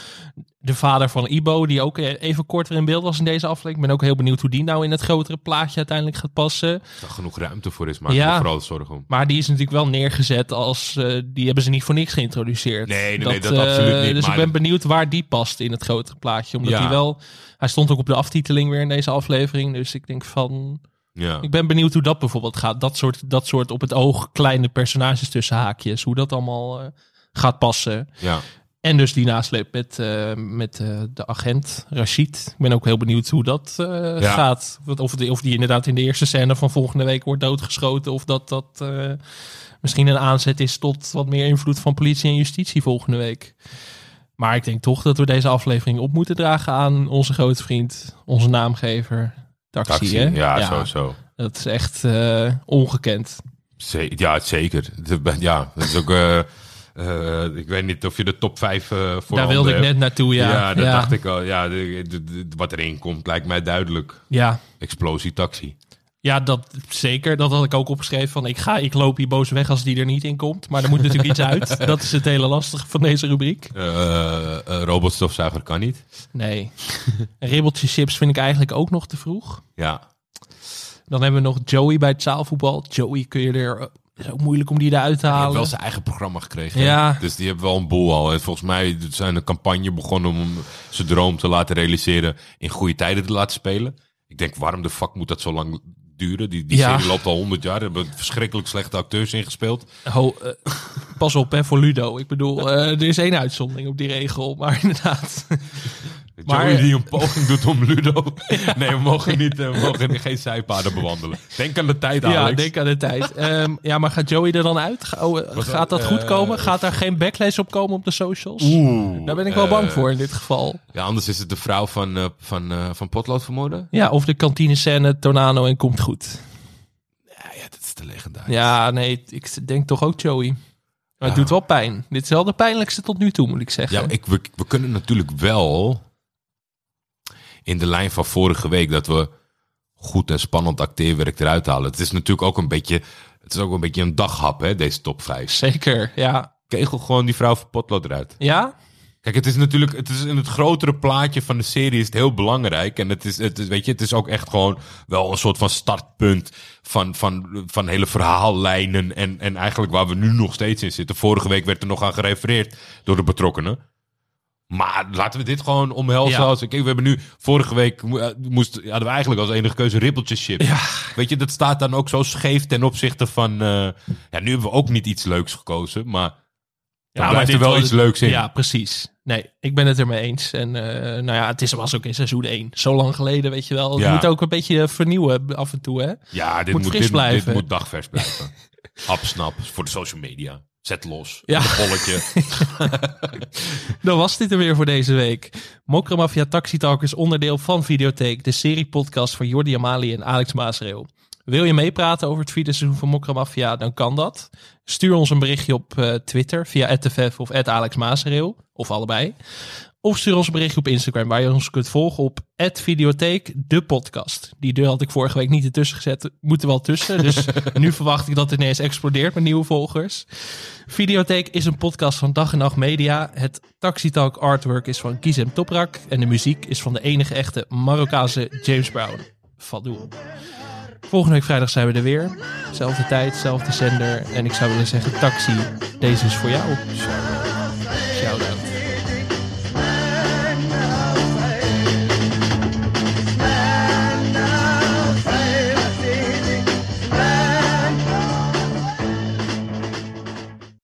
De vader van Ibo, die ook eh, even korter in beeld was in deze aflevering. Ik ben ook heel benieuwd hoe die nou in het grotere plaatje uiteindelijk gaat passen. er genoeg ruimte voor is, maak Ja. vooral zorgen om. Maar die is natuurlijk wel neergezet als, eh, die hebben ze niet voor niks geïntroduceerd. Nee, nee, nee, dat eh, absoluut niet, Dus maar- ik ben benieuwd waar die past in het grotere plaatje. Omdat Ja. hij wel, hij stond ook op de aftiteling weer in deze aflevering. Dus ik denk van, Ja. Ik ben benieuwd hoe dat bijvoorbeeld gaat. Dat soort, dat soort op het oog kleine personages tussen haakjes. Hoe dat allemaal eh, gaat passen. ja. En dus die nasleep met, eh, met eh, de agent Rashid. Ik ben ook heel benieuwd hoe dat eh, Ja. gaat. Of, die, of die inderdaad in de eerste scène van volgende week wordt doodgeschoten. Of dat dat misschien een aanzet is tot wat meer invloed van politie en justitie volgende week. Maar ik denk toch dat we deze aflevering op moeten dragen aan onze grote vriend, onze naamgever. Taxi, Taxi, hè? ja, sowieso. Dat is echt ongekend. Ze- Ja, zeker. Ja, dat is ook... eh, eh, ik weet niet of je de top 5 voor Daar wilde ik hebt. net naartoe, ja. Ja, dat ja. dacht ik al. Ja, de, de- de- wat erin komt lijkt mij duidelijk. Ja. Explosie taxi. ja, dat zeker. Dat had ik ook opgeschreven van ik ga, ik loop hier boos weg als die er niet in komt. Maar er moet natuurlijk iets uit. Dat is het hele lastige van deze rubriek. Eh, eh, robotstofzuiger kan niet. Nee. Ribbeltje chips vind ik eigenlijk ook nog te vroeg. Ja. Dan hebben we nog Joey bij het zaalvoetbal. Joey kun je er... Het is ook moeilijk om die eruit te Die heeft halen. wel zijn eigen programma gekregen. Ja. Dus die hebben wel een boel al. En volgens mij zijn een campagne begonnen om zijn droom te laten realiseren. In goede tijden te laten spelen. Ik denk, waarom de fuck moet dat zo lang duren? Die, die Ja. serie loopt al 100 jaar. Er hebben verschrikkelijk slechte acteurs ingespeeld. Ho, eh, pas op hè, voor Ludo. Ik bedoel, eh, er is één uitzondering op die regel. Maar inderdaad... Maar- Joey die een poging doet om Ludo. Nee, we mogen, niet, eh, we mogen geen zijpaden bewandelen. Denk aan de tijd, Alex. Ja, denk aan de tijd. Ehm, ja, maar gaat Joey er dan uit? Ga- oh, eh, gaat dat goed Eh, komen? Gaat daar geen backlash op komen op de socials? Oeh. Daar ben ik wel Eh, bang voor in dit geval. Ja, anders is het de vrouw van, eh, van, eh, van Potlood vermoorden. Ja, of de kantine scène, Tornado en komt goed. Ja, ja, dat is te legendarisch. Ja, nee, ik denk toch ook Joey. Maar het Ja. doet wel pijn. Dit is wel de pijnlijkste tot nu toe, moet ik zeggen. Ja, ik, we, we kunnen natuurlijk wel in de lijn van vorige week dat we goed en spannend acteerwerk eruit halen. Het is natuurlijk ook een beetje, het is ook een beetje een daghap, hè, deze top 5. Zeker, ja. Kegel gewoon die vrouw van Potlood eruit. Ja? Kijk, het is natuurlijk, het is in het grotere plaatje van de serie is het heel belangrijk. En het is, het is, weet je, het is ook echt gewoon wel een soort van startpunt van, van, van hele verhaallijnen. En, en eigenlijk waar we nu nog steeds in zitten. Vorige week werd er nog aan gerefereerd door de betrokkenen. Maar laten we dit gewoon omhelzen. Ja. Kijk, we hebben nu vorige week eh, moest, hadden we eigenlijk als enige keuze ribbeltjes chips. Ja. Weet je, dat staat dan ook zo scheef ten opzichte van. eh, ja, nu hebben we ook niet iets leuks gekozen, maar. Ja, blijft er wel was- iets leuks in. Ja, precies. Nee, ik ben het ermee eens. En eh, nou ja, het is, was ook in seizoen 1. Zo lang geleden, weet je wel. Je Ja. moet ook een beetje vernieuwen af en toe, hè? Ja, dit Moet moet, fris dit, blijven. dit moet dagvers blijven. Hapsnap voor de social media. Zet los. Ja. Ja. bolletje. Dan was dit er weer voor deze week. Mokra Mafia Taxi Talk is onderdeel van Videotheek, de seriepodcast van Jordi Amali en Alex Maasreel. Wil je meepraten over het vierde seizoen van Mokra Mafia, dan kan dat. Stuur ons een berichtje op eh, Twitter via @tff of @alexmaasreel of allebei. Of stuur ons een berichtje op Instagram waar je ons kunt volgen op Videotheek, de podcast. Die deur had ik vorige week niet ertussen gezet, moet er wel tussen. Dus nu verwacht ik dat het ineens explodeert met nieuwe volgers. Videotheek is een podcast van Dag en Nacht Media. Het Taxi Talk artwork is van Gizem Toprak. En de muziek is van de enige echte Marokkaanse James Brown. Volgende week vrijdag zijn we er weer. Zelfde tijd, zelfde zender. En ik zou willen zeggen, taxi, deze is voor jou.